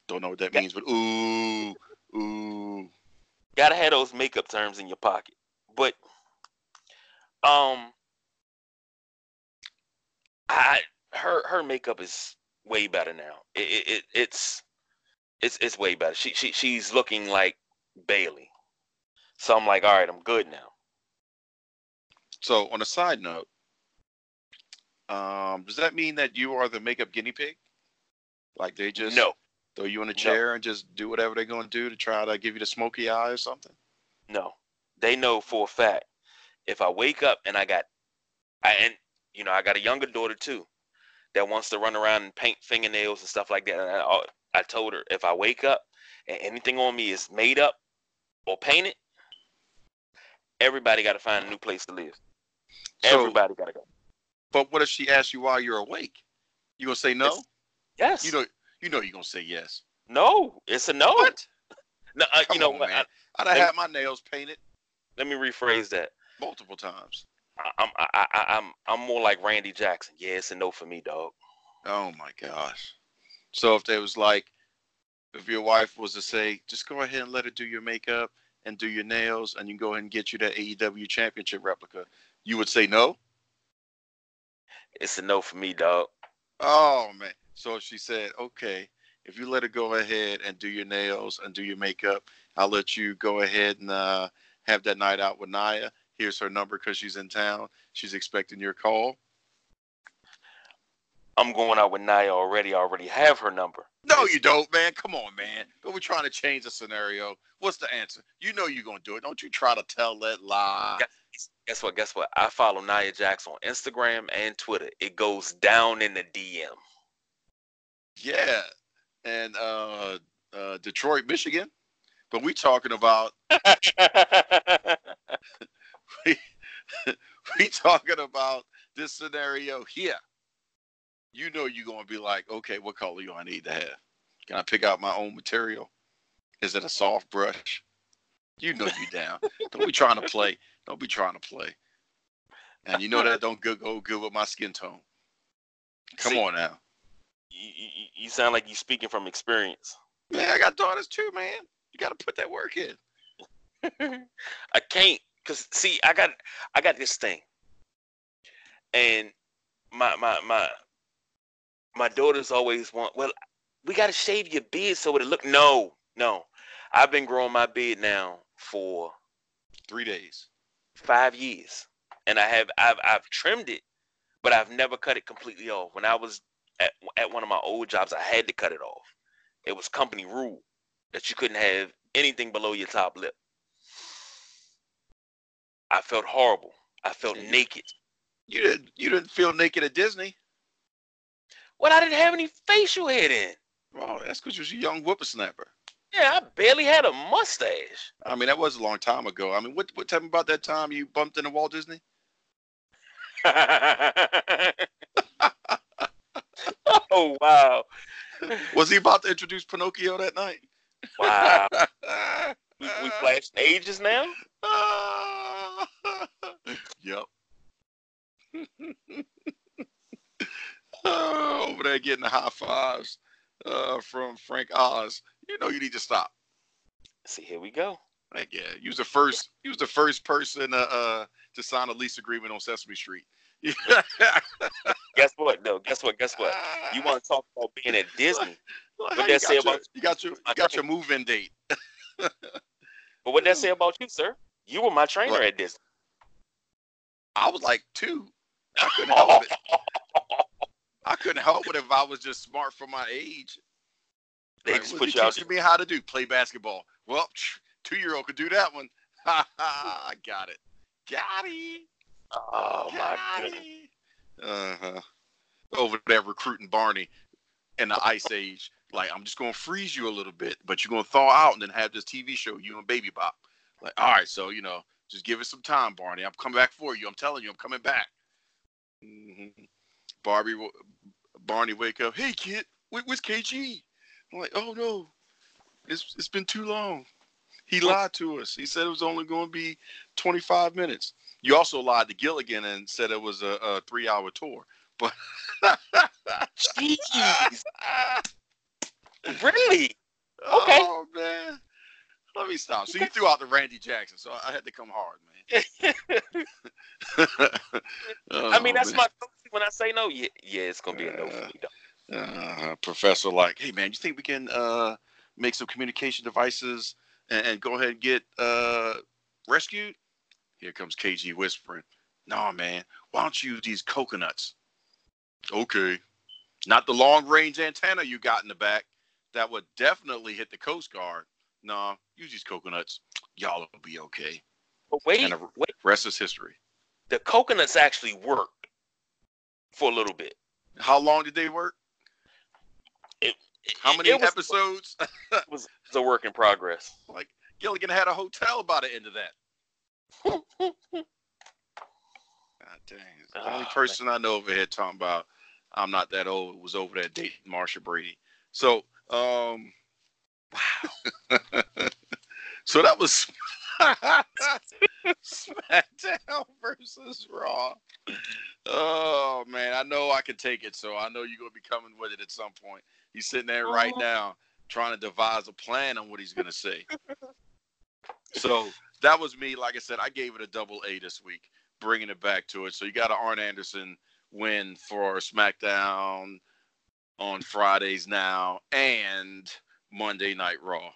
Don't know what that means, but ooh, ooh. Gotta have those makeup terms in your pocket. But um, I her her makeup is way better now. It, it, it it's it's it's way better. She she she's looking like Bayley. So I'm like, all right, I'm good now. So, on a side note, um, does that mean that you are the makeup guinea pig? Like they just no, throw you in a No. chair and just do whatever they're going to do to try to give you the smoky eye or something? no. They know for a fact if I wake up and I got, I and you know I got a younger daughter too, that wants to run around and paint fingernails and stuff like that. And I, I told her if I wake up and anything on me is made up or painted, everybody got to find a new place to live. So, Everybody got to go. but what if she asks you while you're awake? You gonna say no? It's- Yes. You know, you know, you're gonna say yes. no, it's a no. What? No, uh, you know on, man. I- I'd have had my nails painted let me rephrase that. Multiple times. I, I'm I, I, I'm I'm more like Randy Jackson. Yeah, it's a no for me, dog. Oh my gosh. So if there was like, if your wife was to say, just go ahead and let her do your makeup and do your nails, and you go ahead and get you that AEW championship replica, you would say no? It's a no for me, dog. Oh man. So she said, okay, if you let her go ahead and do your nails and do your makeup, I'll let you go ahead and uh, have that night out with Nia. Here's her number because she's in town. She's expecting your call. I'm going out with Nia already. I already have her number. No, you don't, man. Come on, man. But we're trying to change the scenario. What's the answer? You know you're gonna do it. Don't you try to tell that lie. Guess what? Guess what? I follow Nia Jax on Instagram and Twitter. It goes down in the DM. Yeah. And uh, uh, Detroit, Michigan. But we talking about we we talking about this scenario here. You know you're gonna be like, okay, what color do I need to have? Can I pick out my own material? Is it a soft brush? You know you down. Don't be trying to play. Don't be trying to play. And you know that don't go, go good with my skin tone. Come See, on now. You, you, you sound like you're speaking from experience. Man, I got daughters too, man. You gotta put that work in. I can't cause see I got I got this thing. And my my my my daughters always want well we gotta shave your beard so it look no, no. I've been growing my beard now for Three days. five years. And I have I've I've trimmed it, but I've never cut it completely off. When I was at at one of my old jobs, I had to cut it off. It was company rule that you couldn't have anything below your top lip. I felt horrible. I felt you- naked. You didn't you didn't feel naked at Disney. Well, I didn't have any facial hair then. Oh, that's because you was a young whippersnapper. Yeah, I barely had a mustache. I mean, that was a long time ago. I mean, what what tell me about that time you bumped into Walt Disney? oh wow. Was he about to introduce Pinocchio that night? Wow. We, we flashed ages now? yep. Oh, over there getting the high fives uh, from Frank Oz. You know you need to stop. See, here we go. Like, yeah, you was the first. You was the first person uh, uh, to sign a lease agreement on Sesame Street. Guess what? No, guess what? Guess what? You want to talk about being at Disney? What that say about you got your you got your move-in date. But what that say about you, sir? You were my trainer What? at Disney. I was like two. I couldn't help it. I couldn't help it if I was just smart for my age. They Like, just put you out. teaching me how to do play basketball. Well, two year old could do that one. I got it. Got it. Oh my Got goodness. it. Uh huh. Over there recruiting Barney in the ice age. Like I'm just gonna freeze you a little bit, but you're gonna thaw out and then have this TV show you and Baby Bop. Like, all right, so you know, just give it some time, Barney. I'm coming back for you. I'm telling you, I'm coming back. hmm Barbie, Barney, wake up. Hey, kid, where, where's KG? I'm like, oh no, it's it's been too long. He lied to us. He said it was only going to be 25 minutes. You also lied to Gilligan and said it was a, a three-hour tour. But Jeez, really? Okay. Oh man, let me stop. So you threw out the Randy Jackson, so I had to come hard, man. I mean, Oh, that's man. my when I say no. Yeah, yeah, it's gonna be a no for me. Though. uh, professor like, hey man, you think we can uh, make some communication devices and, and go ahead and get uh, rescued? Here comes KG whispering, no man, why don't you use these coconuts? Okay, not the long range antenna you got in the back that would definitely hit the Coast Guard. No, use these coconuts. Y'all will be okay. But wait, And a- wait. Rest is history. The coconuts actually worked for a little bit. How long did they work? How It- many it was, episodes? It was a work in progress. like Gilligan had a hotel by the end of that. God dang. The Oh, only man. person I know over here talking about I'm not that old was over there dating Marcia Brady. So, um, wow. so that was SmackDown versus Raw. Oh man, I know I can take it. So I know you're gonna be coming with it at some point. He's sitting there right Mhm. now trying to devise a plan on what he's gonna say. so that was me. Like I said, I gave it a double A this week, bringing it back to it. So you got an Arn Anderson win for SmackDown on Fridays now and Monday Night Raw.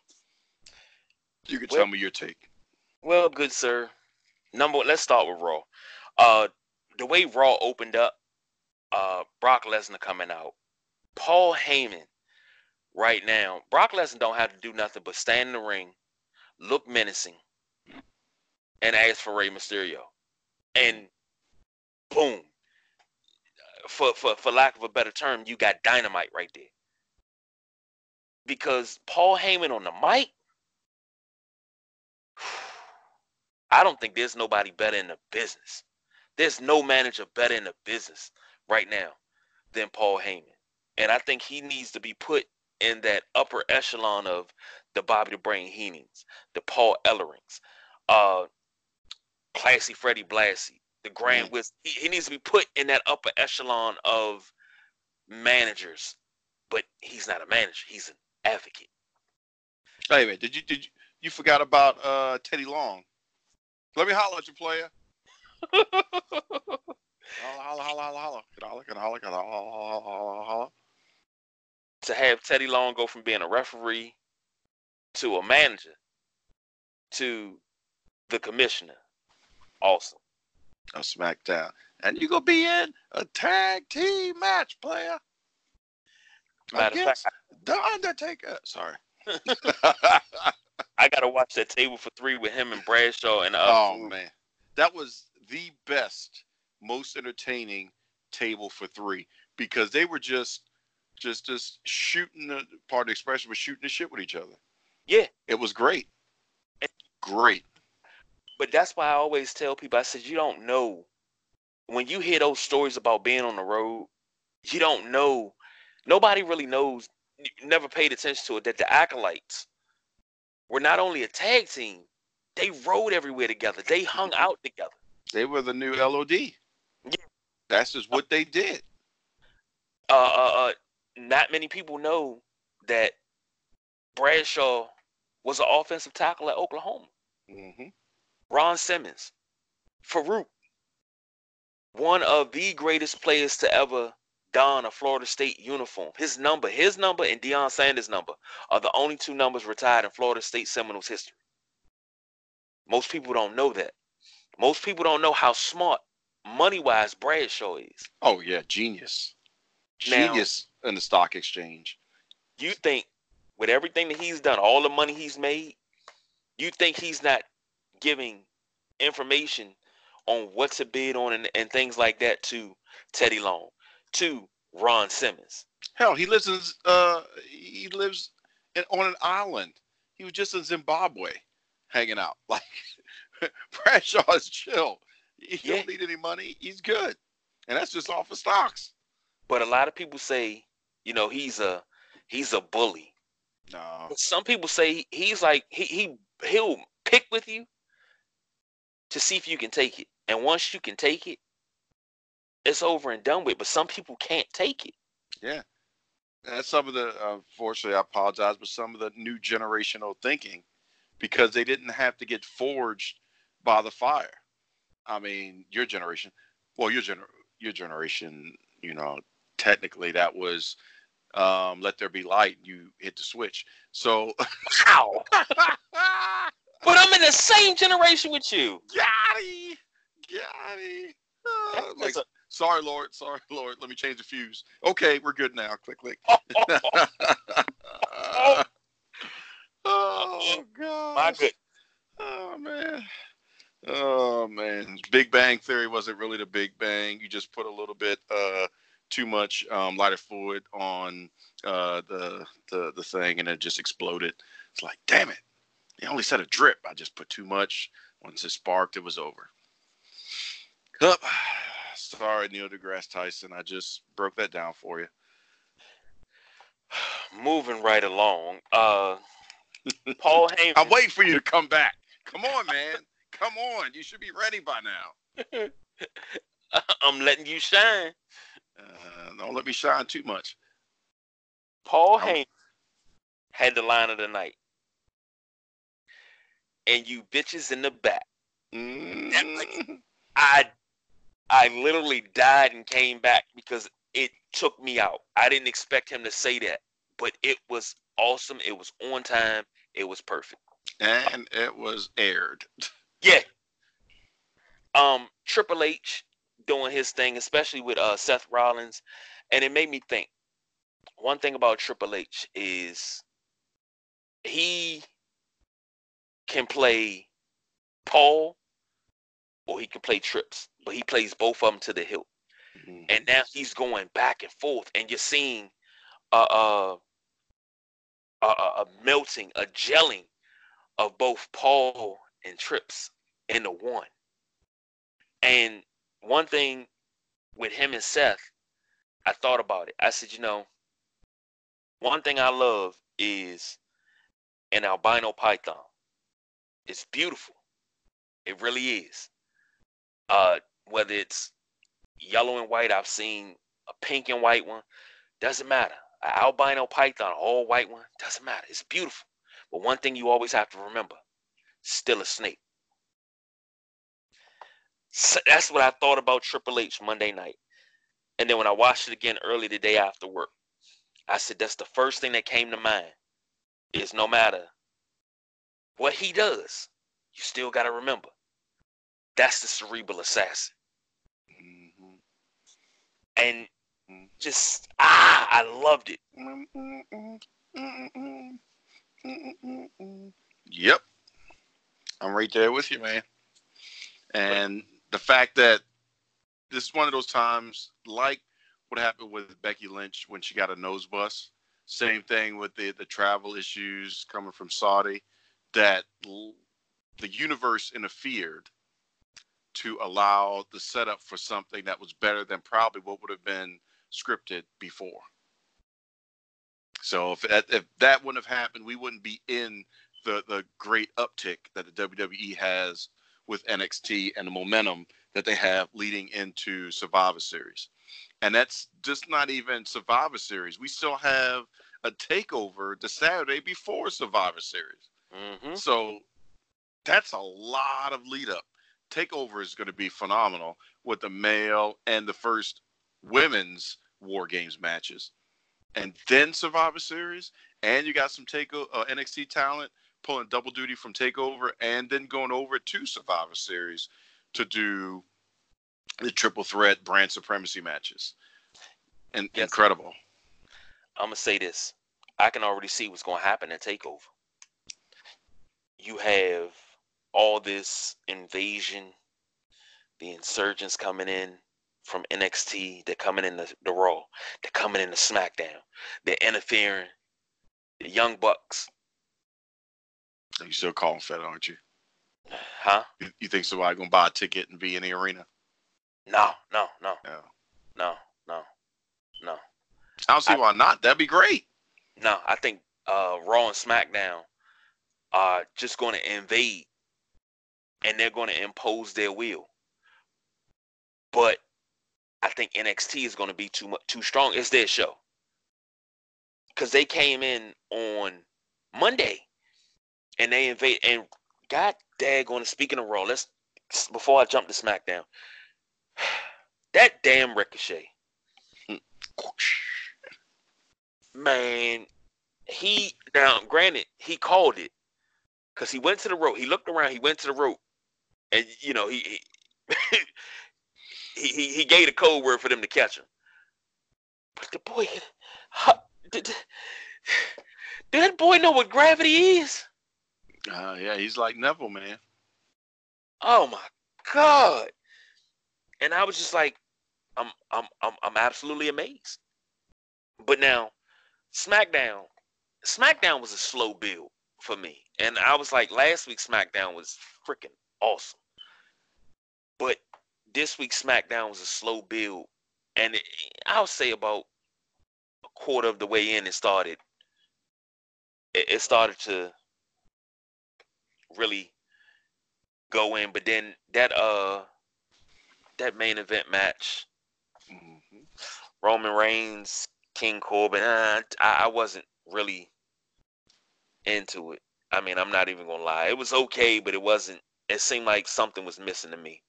You can Well- tell me your take. Well, good sir. Number let's start with Raw. Uh the way Raw opened up, uh Brock Lesnar coming out. Paul Heyman right now. Brock Lesnar don't have to do nothing but stand in the ring, look menacing, and ask for Rey Mysterio. And boom. For for for lack of a better term, you got dynamite right there. Because Paul Heyman on the mic I don't think there's nobody better in the business. There's no manager better in the business right now than Paul Heyman. And I think he needs to be put in that upper echelon of the Bobby the Brain Heenans, the Paul Ellerings, uh, Classy Freddie Blassie, the Grand Mm. Wiz. He, he needs to be put in that upper echelon of managers. But he's not a manager. He's an advocate. Hey man, did you did you, you forgot about uh Teddy Long? Let me holler at you, player. Holla, holla, holla, holla, holla. Can I holla, can I holla, can I holla, holla, holla, holla? to have Teddy Long go from being a referee to a manager to the commissioner. Awesome. A SmackDown. And you gonna be in a tag team match, player. Matter of Against The Undertaker. Sorry. I gotta watch that table for three with him and Bradshaw and uh oh man. That was the best, most entertaining table for three because they were just just just shooting the part of the expression was shooting the shit with each other. Yeah. It was great. Great. but that's why I always tell people I said you don't know when you hear those stories about being on the road, you don't know nobody really knows never paid attention to it that the acolytes were not only a tag team, they rode everywhere together. They hung out together. They were the new LOD. Yeah. That's just what they did. uh, uh, uh, not many people know that Bradshaw was an offensive tackle at Oklahoma. hmm Ron Simmons, Faarooq, one of the greatest players to ever don a Florida State uniform. His number, his number, and Deion Sanders' number are the only two numbers retired in Florida State Seminoles history. Most people don't know that. Most people don't know how smart, money-wise, Bradshaw is. Oh yeah, genius. Now- genius in the stock exchange. You think with everything that he's done, all the money he's made, you think he's not giving information on what to bid on and, and things like that to Teddy Long, to Ron Simmons. Hell, he lives in uh he lives in, on an island. He was just in Zimbabwe hanging out. Like Bradshaw is chill. He Yeah. don't need any money. He's good. And that's just off of stocks. But a lot of people say, you know, he's a he's a bully. No. But some people say he's like he he he'll pick with you to see if you can take it. And once you can take it, it's over and done with. But some people can't take it. Yeah. That's some of the unfortunately I apologize, but some of the new generational thinking because they didn't have to get forged by the fire. I mean, your generation, well, your gener your generation, you know, technically that was um, let there be light. You hit the switch. So, Wow. but I'm in the same generation with you. Gotti, Gotti. Uh, like, a- sorry, Lord. Sorry, Lord. Let me change the fuse. Okay, we're good now. Click, click. oh God. My good. Oh man. Oh man. Big Bang Theory wasn't really the Big Bang. You just put a little bit uh too much um, lighter fluid on uh, the the the thing and it just exploded. It's like, damn it. They only said a drip. I just put too much. Once it sparked, it was over. Up. Sorry, Neil deGrasse Tyson. I just broke that down for you. Moving right along. Uh Paul Heyman. I'm waiting for you to come back. Come on, man. Come on. You should be ready by now. I'm letting you shine. Uh, don't let me shine too much. Paul Heyman had the line of the night. And you bitches in the back. Mm. I I literally died and came back because it took me out. I didn't expect him to say that, but it was awesome. It was on time. It was perfect. And it was aired. Yeah. Um, Triple H doing his thing, especially with uh Seth Rollins, and it made me think. One thing about Triple H is he can play Paul or he can play Trips, but he plays both of them to the hilt. And now he's going back and forth, and you're seeing a a, a, a a melting, a gelling of both Paul and Trips into one. And one thing with him and Seth, I thought about it. I said, you know, one thing I love is an albino python. It's beautiful. It really is. Uh, whether it's yellow and white, I've seen a pink and white one. Doesn't matter. An albino python, all white one, doesn't matter. It's beautiful. But one thing you always have to remember still a snake. So that's what I thought about Triple H Monday night. And then when I watched it again early the day after work, I said that's the first thing that came to mind is no matter what he does, you still got to remember that's the cerebral assassin. And just, ah, I loved it. Yep. I'm right there with you, man. And the fact that this is one of those times, like what happened with Becky Lynch when she got a nose bus, same thing with the, the travel issues coming from Saudi, that the universe interfered to allow the setup for something that was better than probably what would have been scripted before. So if that, if that wouldn't have happened, we wouldn't be in the the great uptick that the WWE has with NXT and the momentum that they have leading into Survivor Series. And that's just not even Survivor Series. We still have a takeover the Saturday before Survivor Series. hmm So that's a lot of lead up. Takeover is going to be phenomenal with the male and the first women's War Games matches, and then Survivor Series, and you got some take uh, NXT talent pulling double duty from Takeover, and then going over to Survivor Series to do the triple threat brand supremacy matches. And Yes. incredible. I'm gonna say this. I can already see what's gonna happen in Takeover. You have all this invasion, the insurgents coming in from NXT. They're coming in the, the Raw. They're coming in the SmackDown. They're interfering. The Young Bucks, You still calling fed, aren't you? huh? You, you think somebody gonna buy a ticket and be in the arena? No, no, no, No. no, no, no. I don't see I- why not. That'd be great. No, I think uh, Raw and SmackDown are just going to invade, and they're going to impose their will. But I think NXT is going to be too much too strong. It's their show because they came in on Monday, and they invade. And God daggone, speaking of Raw, let's before I jump to SmackDown, that damn Ricochet. man, he now granted he called it because he went to the rope. He looked around. He went to the rope, and you know he he he, he, gave a code word for them to catch him. But the boy, did, did that boy know what gravity is? Uh, yeah, he's like Neville, man. Oh my god! And I was just like, I'm I'm I'm I'm absolutely amazed. But now, SmackDown, SmackDown was a slow build for me, and I was like, last week's SmackDown was freaking awesome. But this week's SmackDown was a slow build, and it, I'll say about a quarter of the way in, it started. It, it started to really go in, but then that uh that main event match, Mhm. Roman Reigns, King Corbin, uh, I, I wasn't really into it. I mean, I'm not even gonna lie. It was okay, but it wasn't. It seemed like something was missing to me.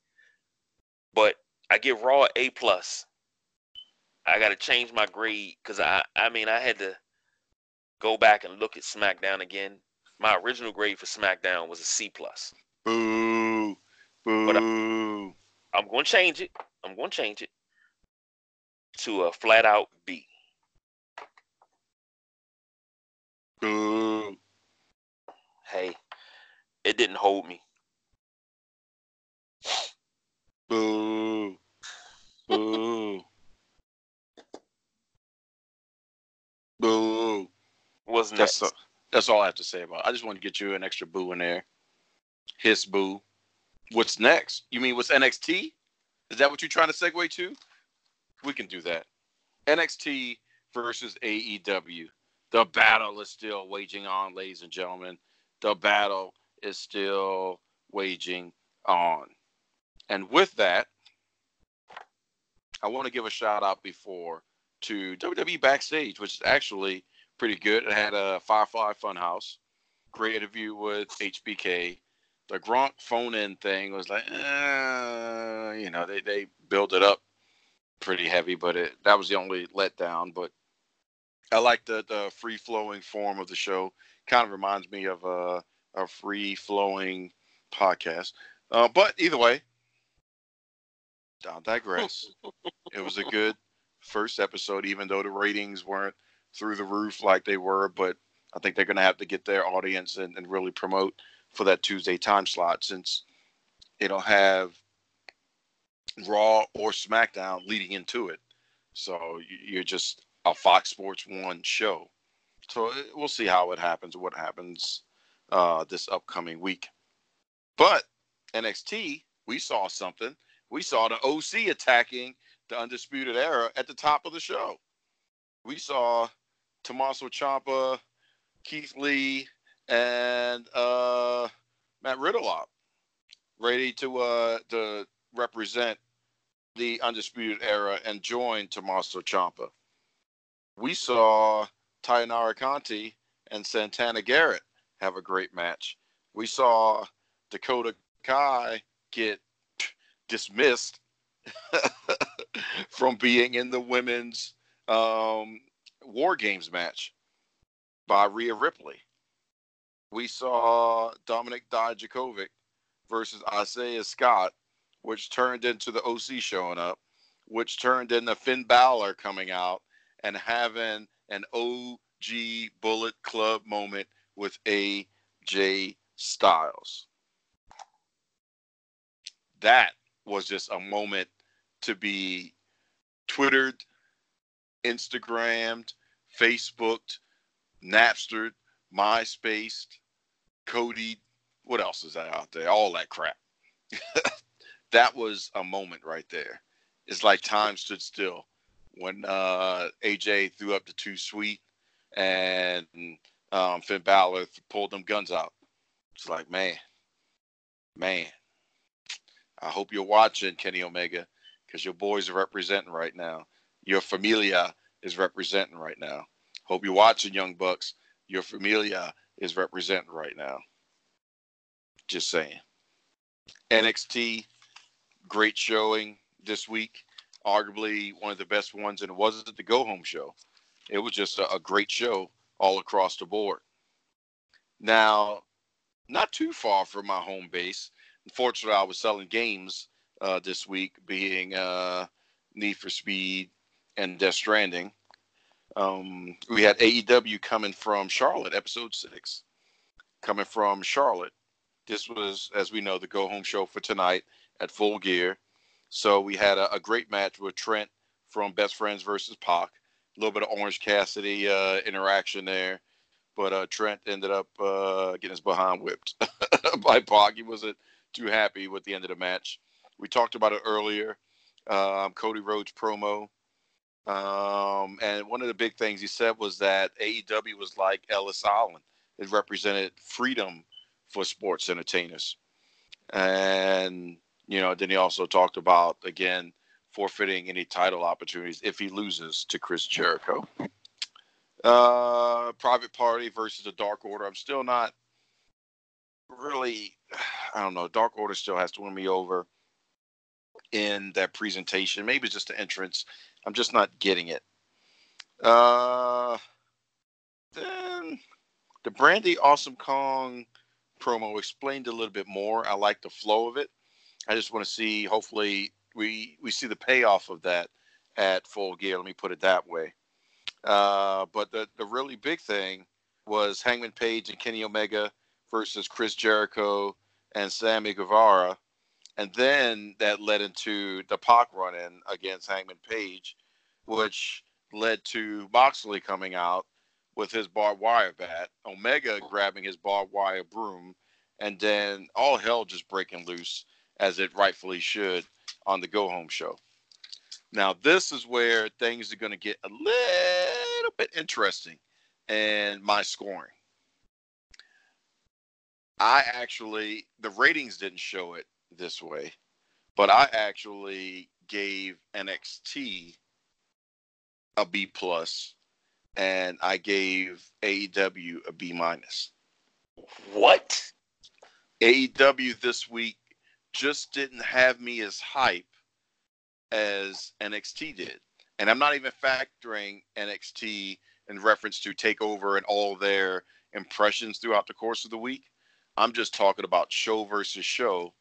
But I give Raw A plus. I got to change my grade because I, I mean, I had to go back and look at SmackDown again. My original grade for SmackDown was a C plus. Boo, But I- boo. I'm going to change it. I'm going to change it to a flat out B. Boo. Hey, it didn't hold me. Boo. Boo. Boo. Was That's next. all, that's all I have to say about it. I just want to get you an extra boo in there. His boo. What's next? You mean what's NXT? Is that what you're trying to segue to? We can do that. NXT versus AEW. The battle is still waging on, ladies and gentlemen. The battle is still waging on. And with that, I want to give a shout out before to WWE Backstage, which is actually pretty good. It had a Firefly Funhouse, great interview with HBK. The Gronk phone in thing was like, uh, you know, they, they built it up pretty heavy, but it that was the only letdown. But I like the, the free flowing form of the show. Kind of reminds me of a, a free flowing podcast. Uh, but either way, I'll digress. it was a good first episode, even though the ratings weren't through the roof like they were. But I think they're going to have to get their audience and, and really promote for that Tuesday time slot since it'll have Raw or SmackDown leading into it. So you're just a Fox Sports One show. So we'll see how it happens, what happens uh, this upcoming week. But NXT, we saw something. We saw the OC attacking the Undisputed Era at the top of the show. We saw Tommaso Ciampa, Keith Lee, and uh, Matt Riddle ready to uh, to represent the Undisputed Era and join Tommaso Ciampa. We saw Taynara Conti and Santana Garrett have a great match. We saw Dakota Kai get dismissed from being in the women's um, War Games match by Rhea Ripley. We saw Dominik Dijakovic versus Isaiah Scott, which turned into the OC showing up. which turned into Finn Balor coming out and having an OG Bullet Club moment with AJ Styles. That was just a moment to be Twittered, Instagrammed, Facebooked, Napstered, MySpaced, Cody. What else is that out there? All that crap. that was a moment right there. It's like time stood still when uh, AJ threw up the Too Sweet and um, Finn Balor pulled them guns out. It's like, man, man. I hope you're watching Kenny Omega because your boys are representing right now. Your familia is representing right now. Hope you're watching Young Bucks. Your familia is representing right now. Just saying. NXT, great showing this week. Arguably one of the best ones, and it wasn't the go home show. It was just a, a great show all across the board. Now, not too far from my home base. Unfortunately, I was selling games uh, this week, being uh, Need for Speed and Death Stranding. Um, we had AEW coming from Charlotte, episode six, coming from Charlotte. This was, as we know, the go home show for tonight at Full Gear. So we had a, a great match with Trent from Best Friends versus Pac. A little bit of Orange Cassidy uh, interaction there, but uh, Trent ended up uh, getting his behind whipped by Pac. He wasn't too happy with the end of the match. We talked about it earlier. Um, Cody Rhodes promo. Um, and one of the big things he said was that AEW was like Ellis Island. It represented freedom for sports entertainers. And, you know, then he also talked about, again, forfeiting any title opportunities if he loses to Chris Jericho. Uh, private party versus the Dark Order. I'm still not really, I don't know. Dark Order still has to win me over in that presentation. Maybe it's just the entrance. I'm just not getting it. Uh, then the Brandi Awesome Kong promo explained a little bit more. I like the flow of it. I just want to see. Hopefully, we we see the payoff of that at Full Gear. Let me put it that way. Uh, but the the really big thing was Hangman Page and Kenny Omega versus Chris Jericho and Sammy Guevara and then that led into the Pac run in against Hangman Page, which led to Moxley coming out with his barbed wire bat, Omega grabbing his barbed wire broom, and then all hell just breaking loose as it rightfully should on the Go Home show. Now, this is where things are going to get a little bit interesting and my scoring. I actually, the ratings didn't show it this way, but I actually gave NXT a B plus, and I gave AEW a B minus. What? AEW this week just didn't have me as hype as NXT did. And I'm not even factoring NXT in reference to Takeover and all their impressions throughout the course of the week. I'm just talking about show versus show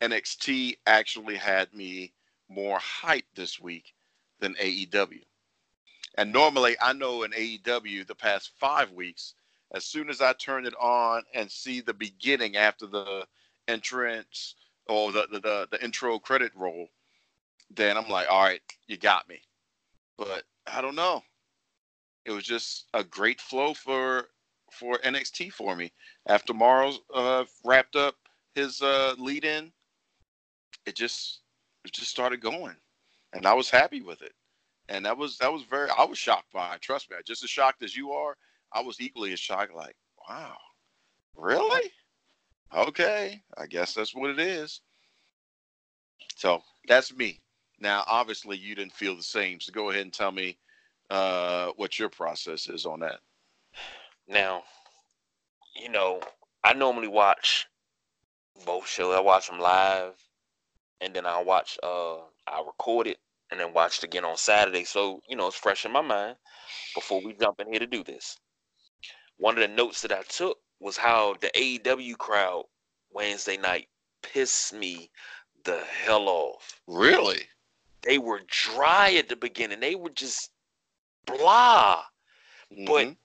NXT actually had me more hyped this week than AEW. And normally, I know in AEW the past five weeks, as soon as I turn it on and see the beginning after the entrance or the, the, the, the intro credit roll, then I'm like, all right, you got me. But I don't know. It was just a great flow for for NXT for me. After Mauro's uh, wrapped up his uh, lead in, it just it just started going, and I was happy with it. And that was that was very I was shocked by it. Trust me, I just as shocked as you are, I was equally as shocked. Like, wow, really? Okay, I guess that's what it is. So that's me. Now, obviously, you didn't feel the same. So go ahead and tell me uh, what your process is on that. Now, you know, I normally watch both shows. I watch them live, and then I'll watch. Uh, I'll record it and then watch it again on Saturday. So you know, it's fresh in my mind before we jump in here to do this. One of the notes that I took was how the AEW crowd Wednesday night pissed me the hell off. Really? they were dry at the beginning. They were just blah. But Mhm.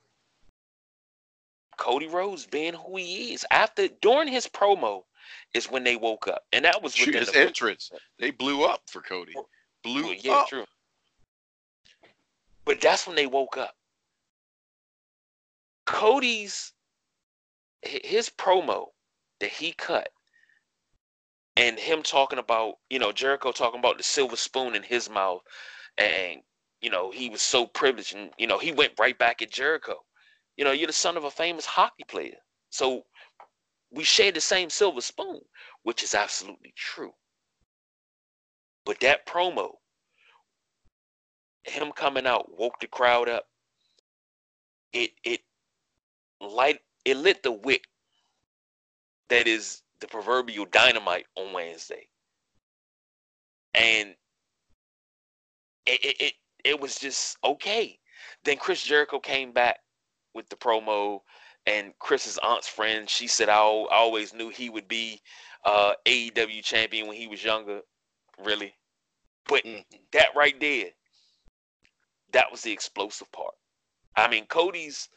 Cody Rhodes being who he is after during his promo is when they woke up, and that was his the- entrance, they blew up for Cody. Blew Well, yeah, up. true. But that's when they woke up. Cody's his promo that he cut and him talking about, you know, Jericho talking about the silver spoon in his mouth and you know, he was so privileged and you know, he went right back at Jericho. You know, you're the son of a famous hockey player. So we share the same silver spoon, which is absolutely true. But that promo him coming out woke the crowd up. It it light it lit the wick that is the proverbial dynamite on Wednesday. And it it, it, it was just okay. Then Chris Jericho came back with the promo and Chris's aunt's friend, she said I, I always knew he would be uh AEW champion when he was younger. Really? But Mhm. that right there, that was the explosive part. I mean, Cody's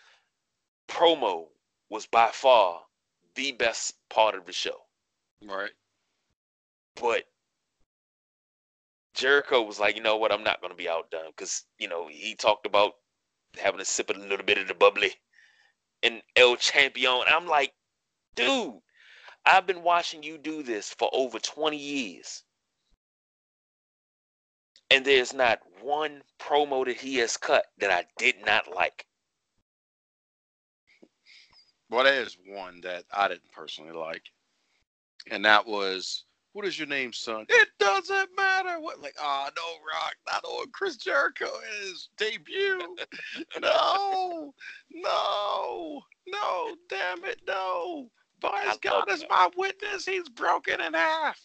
promo was by far the best part of the show. Right. But Jericho was like, you know what, I'm not going to be outdone because, you know, he talked about having a sip of a little bit of the bubbly and El Champion. I'm like, dude, I've been watching you do this for over 20 years. And there's not one promo that he has cut that I did not like. Well, there's one that I didn't personally like, and that was, "What is your name, son?" It doesn't matter. What? Like, oh no, Rock, not on Chris Jericho in his debut. no, no, no, damn it, no. By God is my witness, he's broken in half.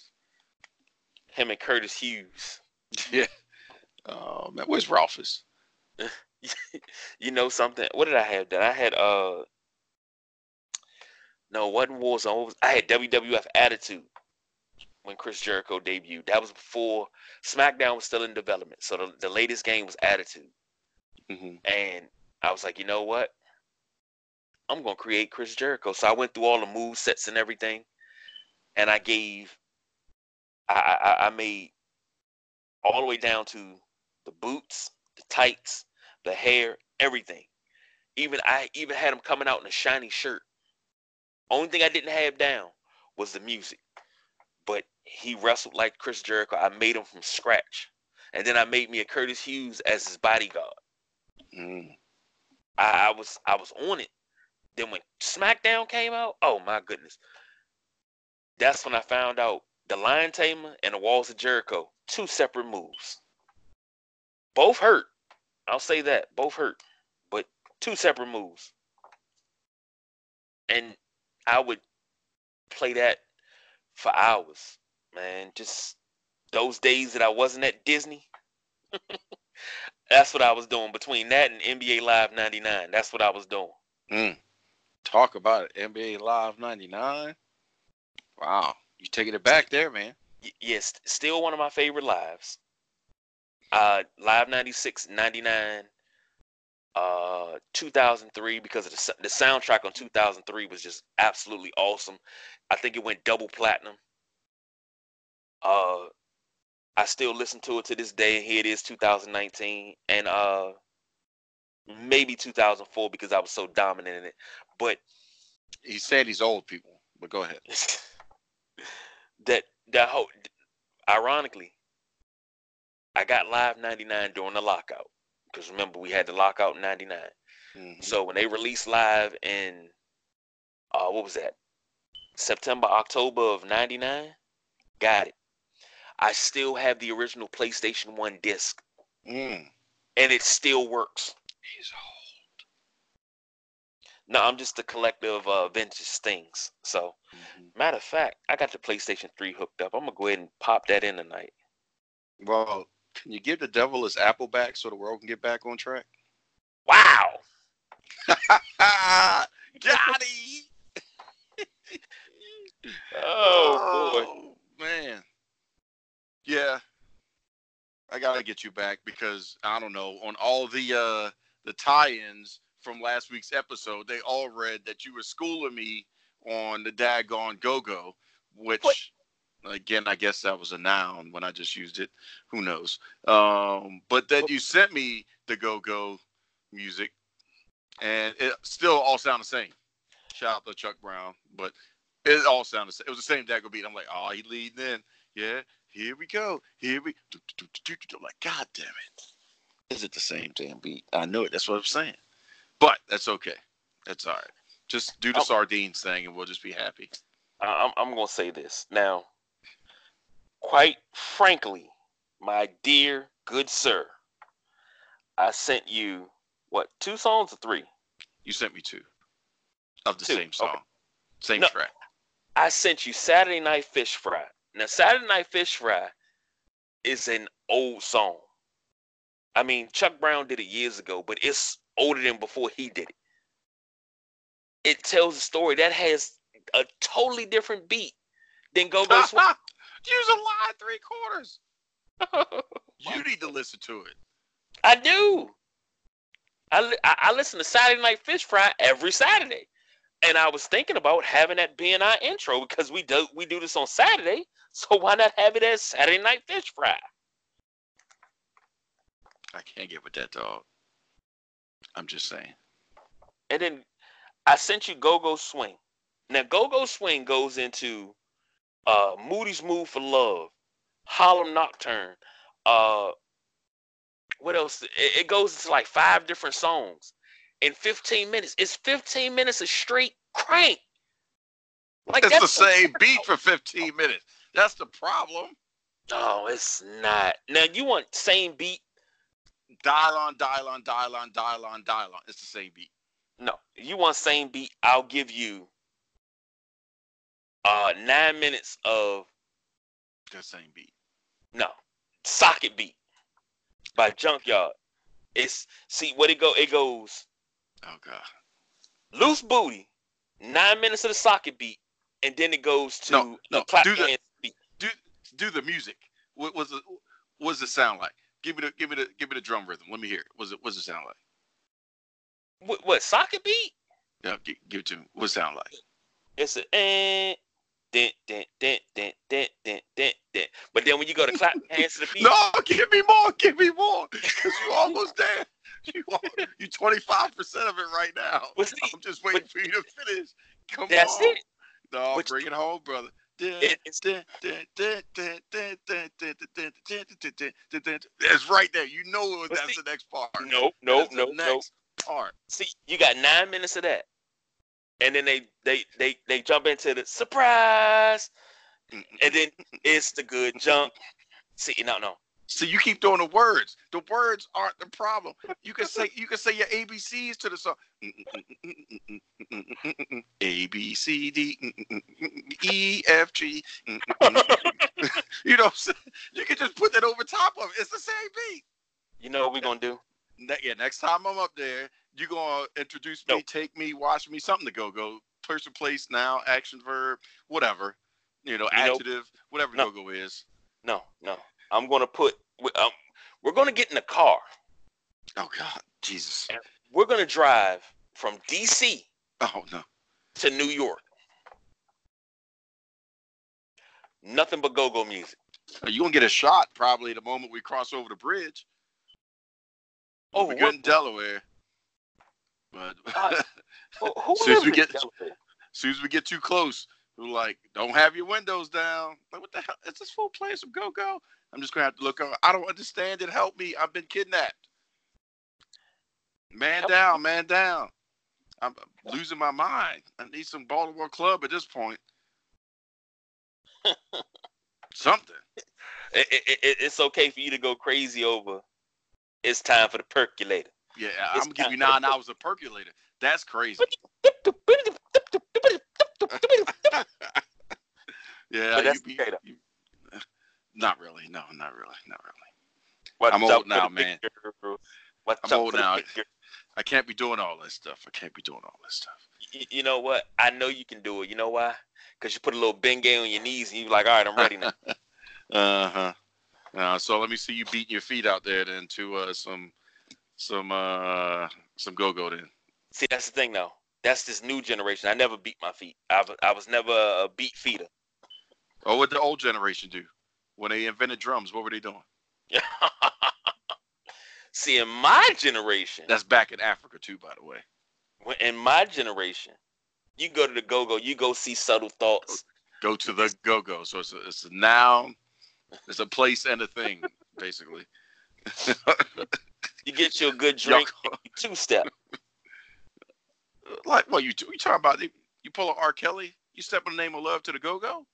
Him and Curtis Hughes. Yeah. Oh man, where's Ralphus? you know something? What did I have? That I had uh no, wasn't Warzone. What was- I had WWF Attitude when Chris Jericho debuted. That was before SmackDown was still in development. So the, the latest game was Attitude. hmm And I was like, you know what? I'm gonna create Chris Jericho. So I went through all the move sets and everything, and I gave, I I, I made all the way down to the boots, the tights, the hair, everything. Even I even had him coming out in a shiny shirt. Only thing I didn't have down was the music, but he wrestled like Chris Jericho. I made him from scratch, and then I made me a Curtis Hughes as his bodyguard. Mm. I, I was I was on it. Then when SmackDown came out, oh my goodness, that's when I found out the Lion Tamer and the Walls of Jericho, two separate moves. Both hurt. I'll say that both hurt, but two separate moves. And I would play that for hours, man. Just those days that I wasn't at Disney. That's what I was doing between that and NBA Live 99. That's what I was doing. Mm. Talk about it. NBA Live 99. Wow. You taking it back there, man. Y- yes, still one of my favorite lives. Uh, Live 96, 99, uh, 2003, because of the, the soundtrack on 2003 was just absolutely awesome. I think it went double platinum. Uh, I still listen to it to this day, and here it is, 2019, and uh, maybe 2004 because I was so dominant in it. But He said he's old people, but go ahead. that that whole ironically i got live 99 during the lockout because remember we had the lockout in 99 Mhm. so when they released live in uh what was that? September october of 99 got it. I still have the original playstation 1 disc. Mm. and it still works. He's old. no i'm just a collector of uh vintage things. So Mhm. matter of fact i got the playstation 3 hooked up. I'm gonna go ahead and pop that in tonight. Well, can you give the devil his apple back so the world can get back on track? wow Got oh boy Oh, man. Yeah. I gotta get you back because I don't know on all the uh the tie-ins from last week's episode. They all read that you were schooling me on the daggone go-go, which What? Again I guess that was a noun when I just used it. Who knows? Um, but then you sent me the go-go music, and it still all sound the same. Shout out to Chuck Brown, but it all sounded the same. It was the same daggone beat. I'm like, oh, he leading in. Yeah, here we go. Here we. I'm like, God damn it. Is it the same damn beat? I know it. That's what I'm saying. But that's okay. That's all right. Just do the sardines thing, and we'll just be happy. I'm, I'm going to say this. Now, quite frankly, my dear, good sir, I sent you, what, two songs or three? You sent me two of the Two, same song, okay. same No. track. I sent you Saturday Night Fish Fry. Now, Saturday Night Fish Fry is an old song. I mean, Chuck Brown did it years ago, but it's older than before he did it. It tells a story that has a totally different beat than Go Go Swing. Use a lie three quarters. You need to listen to it. I do. I, I I listen to Saturday Night Fish Fry every Saturday, and I was thinking about having that being our intro because we do we do this on Saturday, so why not have it as Saturday Night Fish Fry? I can't get with that dog. I'm just saying. And then I sent you Go Go Swing. Now Go Go Swing goes into uh, Moody's Mood for Love, Harlem Nocturne. Uh, what else? It, it goes into like five different songs in 15 minutes. It's 15 minutes of straight crank. Like It's the same beat for 15 minutes. That's the problem. No, it's not. Now you want same beat? Dial on, dial on, dial on, dial on, dial on. It's the same beat. No, you want same beat? I'll give you uh nine minutes of The same beat. No, socket beat by Junkyard. It's see what it go. It goes Oh God. loose booty, nine minutes of the socket beat, and then it goes to No, no, the clap do the- beat. Do do the music. What was it? What does it sound like? Give me the give me the give me the drum rhythm. Let me hear it. What's it what's it sound like? What, what socket beat? Yeah, give, give it to me. What sound like? It's a eh, dent, dent, dent, dent, dent, dent, dent, dent. But then when you go to clap hands to the beat, No, give me more. Give me more. Cause you almost there. You you 25 percent of it right now. See, I'm just waiting but- for you to finish. Come that's on. it. No, But- bring it home, brother. It- it's- right there. You know that's see- the next part. Nope, nope, That's the nope, nope. part. See, you got nine minutes of that, and then they they they they jump into the surprise, and then it's the good jump. See, no, no, So you keep throwing the words. The words aren't the problem. You can say you can say your ABCs to the song. A B C D E F G. You know, what I'm saying? you can just put that over top of it. It's the same beat. you know what we're gonna do? Yeah, next time I'm up there, you're gonna introduce me, No. take me, watch me, something to go go. Person, place, now, action, verb, whatever. You know, adjective, whatever No. go go is. No, no. I'm gonna put. Um, we're gonna get in the car. Oh God, Jesus. We're gonna drive from D.C. Oh no. to New York. Nothing but go-go music. You're gonna get a shot probably the moment we cross over the bridge. Oh, we're what- in Delaware. But Uh, Well, who Soon as we get- Delaware? soon as we get too close, we're like, don't have your windows down. Like, what the hell? Is this fool playing some go go? I'm just gonna have to look up. I don't understand it. Help me. I've been kidnapped. Man Help- down, man down. I'm losing my mind. I need some Baltimore club at this point. Something. It, it, it, it's okay for you to go crazy over. It's time for the percolator. Yeah, It's I'm gonna give you nine hours of percolator. That's crazy. Yeah, that's you be- you- not really. No, not really. Not really. Watch I'm old now, man. Watch I'm old now. I can't be doing all this stuff. I can't be doing all this stuff. Y- You know what? I know you can do it. You know why? Because you put a little Bengay on your knees and you're like, all right, I'm ready now. Uh huh. Uh, so let me see you beating your feet out there then to uh, some some uh, some go go then. See, that's the thing though. That's this new generation. I never beat my feet. I, was- I was never a beat feeder. Oh, what the old generation do when they invented drums? What were they doing? See, in my generation, That's back in Africa too, by the way. in my generation, you go to the go go, you go see subtle thoughts. Go to the go go. So it's a, it's a noun, it's a place and a thing, basically. You get you a good drink, two step. like what you you talking about? You pull a R. Kelly? You step in the name of love to the go go?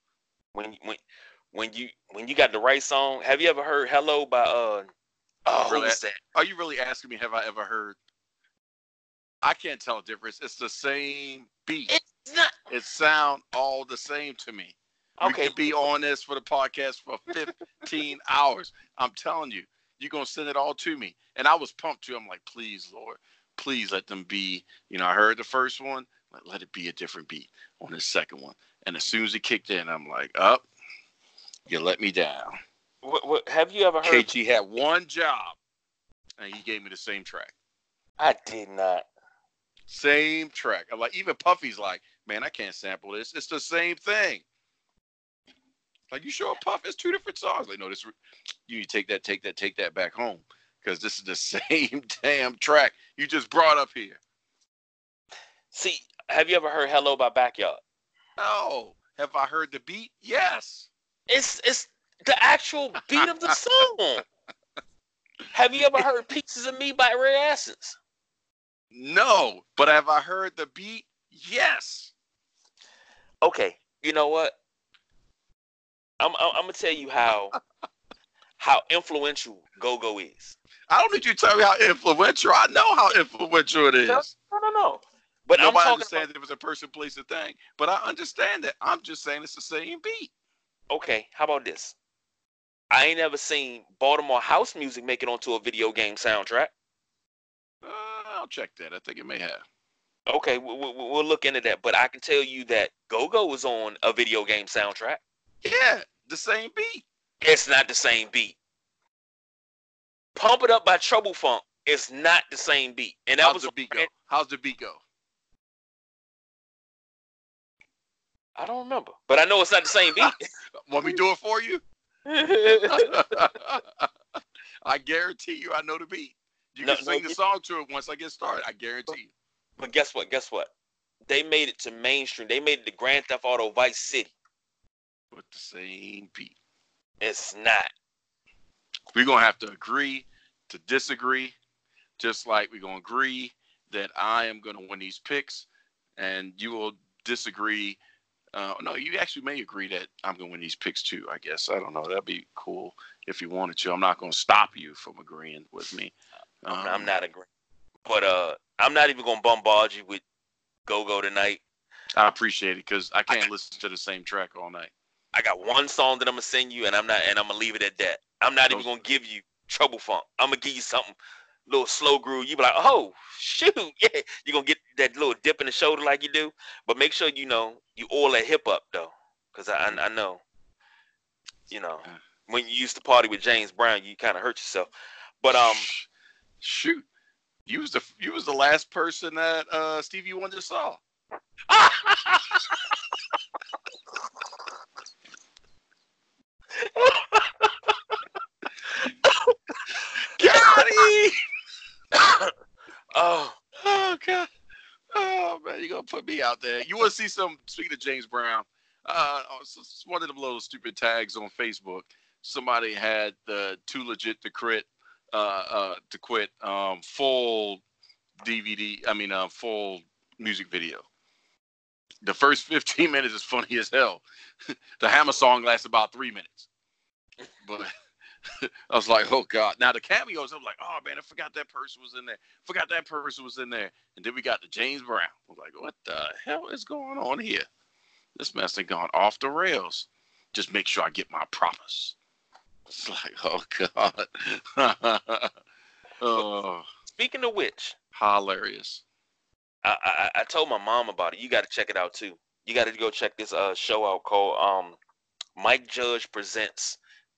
When when when you when you got the right song. Have you ever heard "Hello" by uh? Oh, Really? that? Are you really asking me? Have I ever heard? I can't tell a difference. It's the same beat. It's not It sound all the same to me. We okay. could be on this for the podcast for 15 hours. I'm telling you, you're gonna send it all to me. And I was pumped too. I'm like, please, Lord, please let them be. You know, I heard the first one, let, let it be a different beat on the second one. And as soon as it kicked in, I'm like, up, you let me down. What, what, have you ever heard? KG had one job, and he gave me the same track. I did not. Same track. I'm like, even Puffy's like, man, I can't sample this. It's the same thing. Like, you sure a Puff? It's two different songs. Like, no, this you need to take that, take that, take that back home. Because this is the same damn track you just brought up here. See, have you ever heard "Hello" by Backyard? No. Have I heard the beat? Yes. It's it's the actual beat of the song. Have you ever heard "Pieces of Me" by Rare Essence? No. But have I heard the beat? Yes. Okay, you know what? I'm I'm, I'm gonna tell you how how influential Go Go is. I don't need you to tell me how influential. I know how influential it is. No, no, no. But Nobody I'm talking understands if it's a person, place, a thing. But I understand that. I'm just saying it's the same beat. okay. How about this? I ain't ever seen Baltimore house music make it onto a video game soundtrack. Uh, I'll check that. I think it may have. Okay, we, we, we'll look into that. But I can tell you that Go Go was on a video game soundtrack. Yeah, the same beat. It's not the same beat. Pump It Up by Trouble Funk is not the same beat. And that How's was the beat go? How's the beat go? I don't remember, but I know it's not the same beat. Want me do it for you? I guarantee you, I know the beat. You No, can no, sing the song to it once I get started. I guarantee you. but guess what? Guess what? They made it to mainstream. They made it to Grand Theft Auto Vice City. With the same beat. It's not. We're gonna have to agree to disagree, just like we're gonna agree that I am gonna win these picks, and you will disagree. Uh, no, you actually may agree that I'm gonna win these picks too. I guess I don't know. That'd be cool if you wanted to. I'm not gonna stop you from agreeing with me. I'm, Um, I'm not agreeing. But uh, I'm not even gonna bombard you with Go Go tonight. I appreciate it because I can't got- listen to the same track all night. I got one song that I'm gonna send you, and I'm not, and I'm gonna leave it at that. I'm not even gonna give you Trouble Funk. I'm gonna give you something little slow groove. You be like, oh shoot, yeah. You're gonna get that little dip in the shoulder like you do, but make sure you know you oil that hip up though, because I, I I know, you know, when you used to party with James Brown, you kind of hurt yourself. But um, shoot, you was the you was the last person that uh, Stevie Wonder saw. Got oh, Oh god. Oh man, you're gonna put me out there. You wanna see some speaking of James Brown, uh oh, one of them little stupid tags on Facebook. Somebody had the too legit to crit uh uh to quit um full DVD I mean uh full music video. The first 15 minutes is funny as hell. the hammer song lasts about three minutes. But I was like, oh God. Now the cameos, I'm like, oh man, I forgot that person was in there. Forgot that person was in there. And then we got the James Brown. I'm like, what the hell is going on here? This mess has gone off the rails. Just make sure I get my promise. It's like, oh God. oh, speaking of which, hilarious. I, I I told my mom about it. You got to check it out too. You got to go check this uh show out called um Mike Judge presents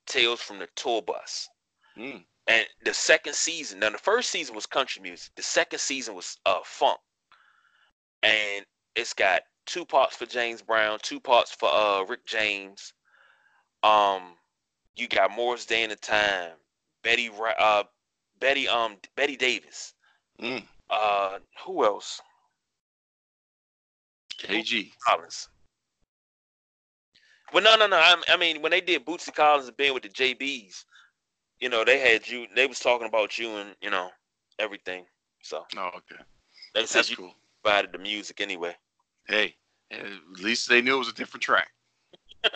Tales from the Tour Bus. Mm. And the second season, now the first season was country music. The second season was uh funk. And it's got two parts for James Brown, two parts for uh Rick James. Um, you got Morris Day and the Time, Betty uh Betty um Betty Davis. Mm. Uh, who else? KG. Collins. Well, no, no, no. I, I mean, when they did Bootsy Collins and being with the JBs, you know, they had you. They was talking about you and you know everything. So Oh, okay. they said That's you cool. provided the music anyway. Hey, at least they knew it was a different track. uh,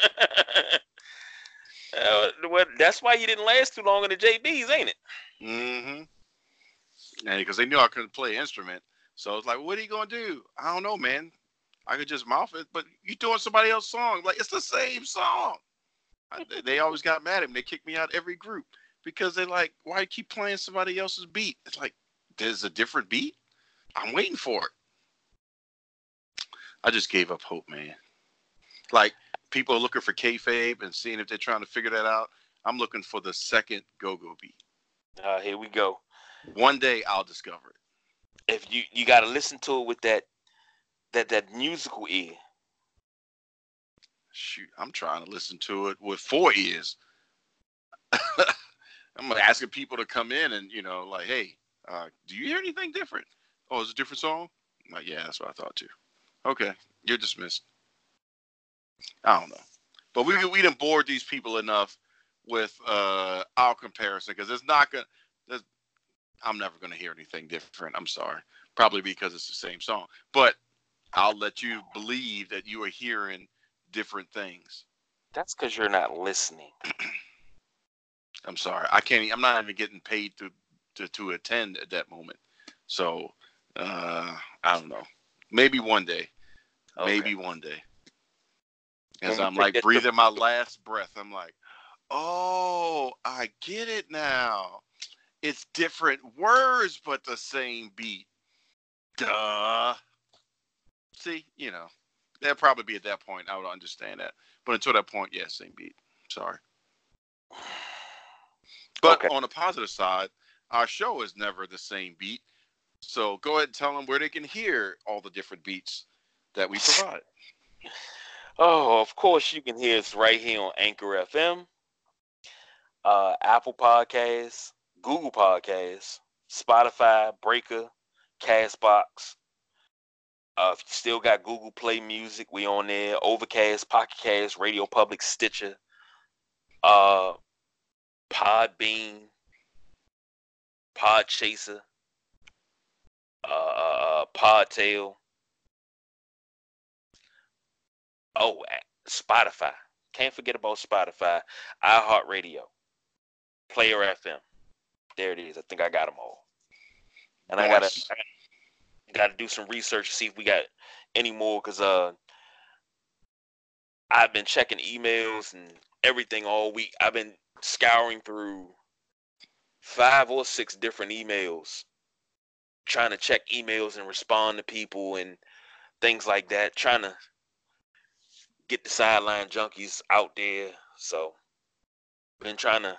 well, that's why you didn't last too long in the JBs, ain't it? Mm-hmm. And because they knew I couldn't play an instrument, so it's like, what are you gonna do? I don't know, man. I could just mouth it, but you're doing somebody else's song. Like it's the same song. I, they- always got mad at me. They kicked me out every group because they're like, why you keep playing somebody else's beat? It's like there's a different beat. I'm waiting for it. I just gave up hope, man. Like people are looking for kayfabe and seeing if they're trying to figure that out. I'm looking for the second go-go beat. Uh, here we go. One day I'll discover it. If you you got to listen to it with that that that musical ear. Shoot, I'm trying to listen to it with four ears. I'm asking people to come in and you know, like, hey, uh, do you hear anything different? Oh, it's a different song. I'm like, yeah, that's what I thought too. Okay, you're dismissed. I don't know, but we we didn't bored these people enough with uh, our comparison because it's not gonna. I'm never gonna hear anything different. I'm sorry, probably because it's the same song, but I'll let you believe that you are hearing different things. That's because you're not listening. I'm sorry. I can't. I'm not even getting paid to to, to attend at that moment. So uh, I don't know. Maybe one day. Okay. Maybe one day. As I'm like breathing my last breath, I'm like, oh, I get it now. It's different words, but the same beat. Duh. See, you know, that'd probably be at that point. I would understand that. But until that point, yeah, same beat. Sorry. But Okay. on the positive side, our show is never the same beat. So go ahead and tell them where they can hear all the different beats that we provide. Oh, of course you can hear us right here on Anchor FM, uh, Apple Podcasts, Google Podcasts, Spotify, Breaker, Castbox. Uh, still got Google Play Music, we on there. Overcast, Pocket Cast, Radio Public, Stitcher, uh, Podbean, Podchaser, uh, Podtail. Oh, Spotify. Can't forget about Spotify. iHeartRadio. Player FM. There it is. I think I got them all. And I gotta, Nice. I gotta do some research to see if we got any more because uh, I've been checking emails and everything all week. I've been scouring through five or six different emails, trying to check emails and respond to people and things like that. Trying to get the sideline junkies out there. So been trying to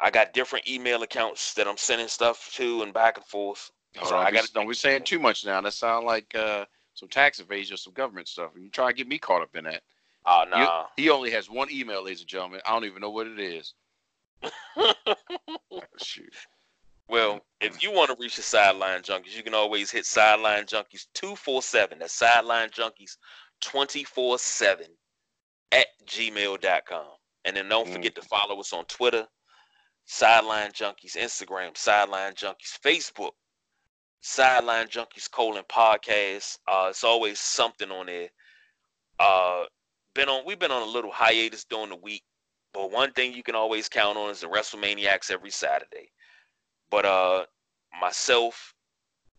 I got different email accounts that I'm sending stuff to and back and forth. Hold So on, I got don't be saying too much now. That sound like uh, some tax evasion, or some government stuff. And you try to get me caught up in that. Oh nah. He only has one email, ladies and gentlemen. I don't even know what it is. Shoot. well, if you want to reach the sideline junkies, you can always hit sideline junkies 247. That's sideline junkies 24 7 at gmail.com. And then don't forget to follow us on Twitter, Sideline Junkies, Instagram, Sideline Junkies, Facebook, Sideline Junkies colon podcast. Uh, it's always something on there. Uh, been on. We've been on a little hiatus during the week, but one thing you can always count on is the WrestleManiacs every Saturday. But uh, myself,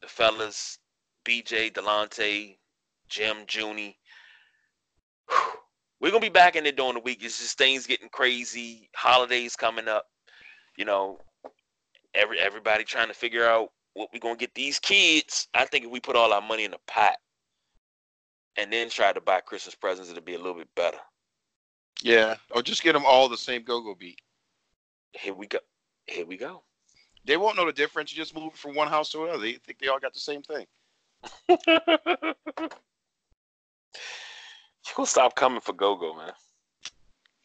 the fellas, BJ, Delonte, Jim, Junie. We're gonna be back in it during the week. It's just things getting crazy. Holidays coming up. You know, every everybody trying to figure out what we're gonna get these kids. I think if we put all our money in a pot and then try to buy Christmas presents, it'll be a little bit better. Yeah, or just get them all the same go-go beat. Here we go. Here we go. They won't know the difference. You just move from one house to another. They think they all got the same thing. you gonna stop coming for go-go, man.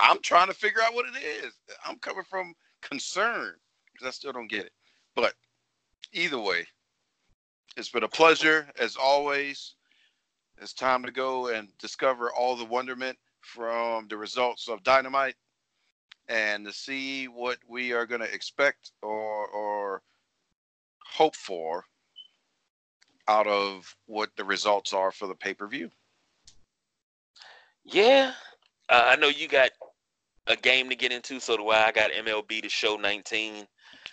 I'm trying to figure out what it is. I'm coming from concern because I still don't get it. But either way, it's been a pleasure as always. It's time to go and discover all the wonderment from the results of Dynamite and to see what we are going to expect or, or hope for out of what the results are for the pay per view. Yeah, uh, I know you got a game to get into, so do I. I got MLB The Show 19.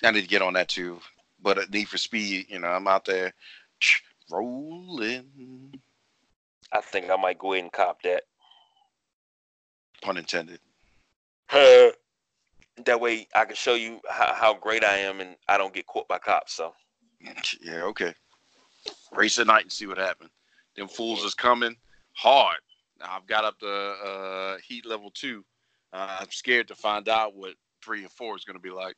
I need to get on that too, but at Need for Speed, you know, I'm out there rolling. I think I might go ahead and cop that. Pun intended. Uh, that way I can show you how, how great I am and I don't get caught by cops. So Yeah, okay. Race at night and see what happens. Them fools is coming hard. Now I've got up to uh, heat level two. Uh, I'm scared to find out what three and four is going to be like.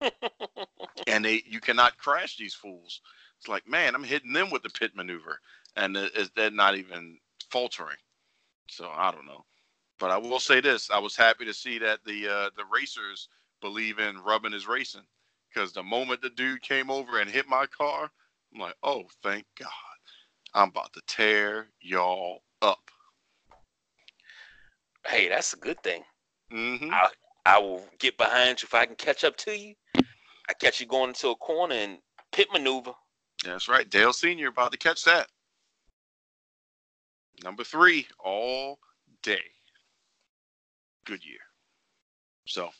and they, you cannot crash these fools. It's like, man, I'm hitting them with the pit maneuver, and it, they're not even faltering. So I don't know. But I will say this: I was happy to see that the uh, the racers believe in rubbing is racing, because the moment the dude came over and hit my car, I'm like, oh, thank God, I'm about to tear y'all up. hey, that's a good thing. hmm I, I will get behind you if I can catch up to you. I catch you going into a corner and pit maneuver. That's right, Dale Senior about to catch that. Number three, all day. Good year. So,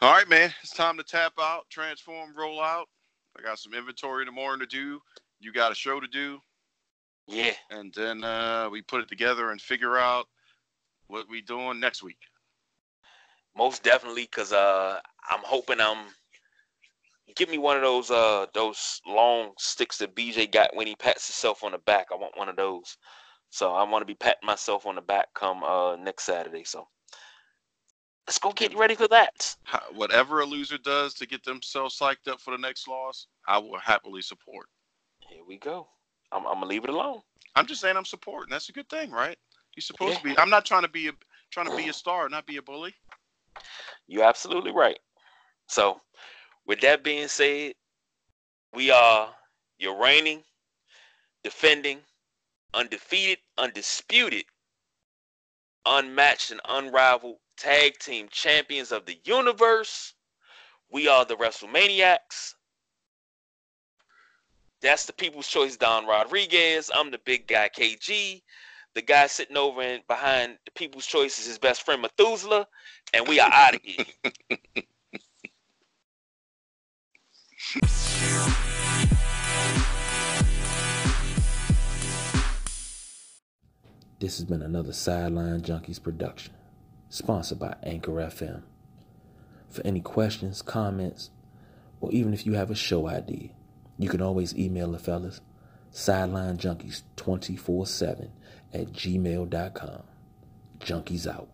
all right, man, it's time to tap out, transform, roll out. I got some inventory in the morning to do. You got a show to do. Yeah, and then uh, we put it together and figure out what we doing next week. most definitely. Cause uh, I'm hoping I'm. Give me one of those uh those long sticks that BJ got when he pats himself on the back. I want one of those. So I want to be patting myself on the back come uh next Saturday. So let's go get ready for that. Whatever a loser does to get themselves psyched up for the next loss, I will happily support. Here we go. I'm, I'm gonna leave it alone. I'm just saying I'm supporting. That's a good thing, right? You're supposed to be. I'm not trying to be a trying to be a star, not be a bully. You're absolutely right. So, with that being said, we are your reigning, defending, undefeated, undisputed, unmatched, and unrivaled tag team champions of the universe. We are the WrestleManiacs. That's the People's Choice Don Rodriguez. I'm the big guy KG. The guy sitting over and behind the People's Choice is his best friend Methuselah, and we are out of here. This has been another Sideline Junkies production, sponsored by Anchor FM. For any questions, comments, or even if you have a show idea, you can always email the fellas, sidelinejunkies247 at gmail.com. Junkies out.